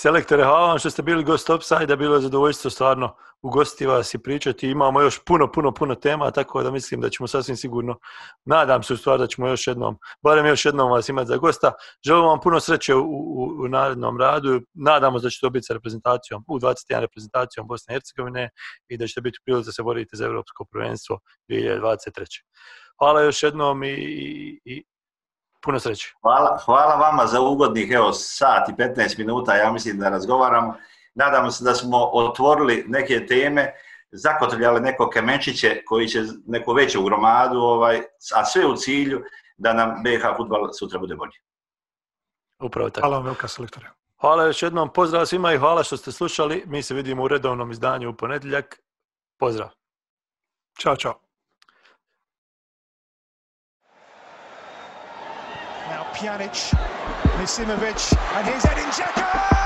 S2: Selektore, hvala vam što ste bili gost Upside, bilo je zadovoljstvo stvarno ugostiti vas i pričati. Imamo još puno, puno, puno tema, tako da mislim da ćemo sasvim sigurno, nadam se u stvari da ćemo još jednom, barem još jednom vas imati za gosta. Želim vam puno sreće u, u, u narednom radu. Nadamo se da ćete to biti sa reprezentacijom, u 21 reprezentacijom Bosne i Hercegovine i da ćete biti prilici da se borite za Evropsko prvenstvo 2023. Hvala još jednom i, i Puno sreće.
S3: Hvala, hvala vama za ugodnih evo, sat i 15 minuta, ja mislim da razgovaramo. Nadamo se da smo otvorili neke teme, zakotrljali neko kamenčiće koji će neku veću gromadu, ovaj, a sve u cilju da nam BH futbal sutra bude bolji.
S2: Upravo tako.
S4: Hvala vam velika selektore.
S2: Hvala još jednom, pozdrav svima i hvala što ste slušali. Mi se vidimo u redovnom izdanju u ponedjeljak. Pozdrav.
S4: Ćao, čao.
S1: Pjanic, Misimovic, and here's Edin Dzeko!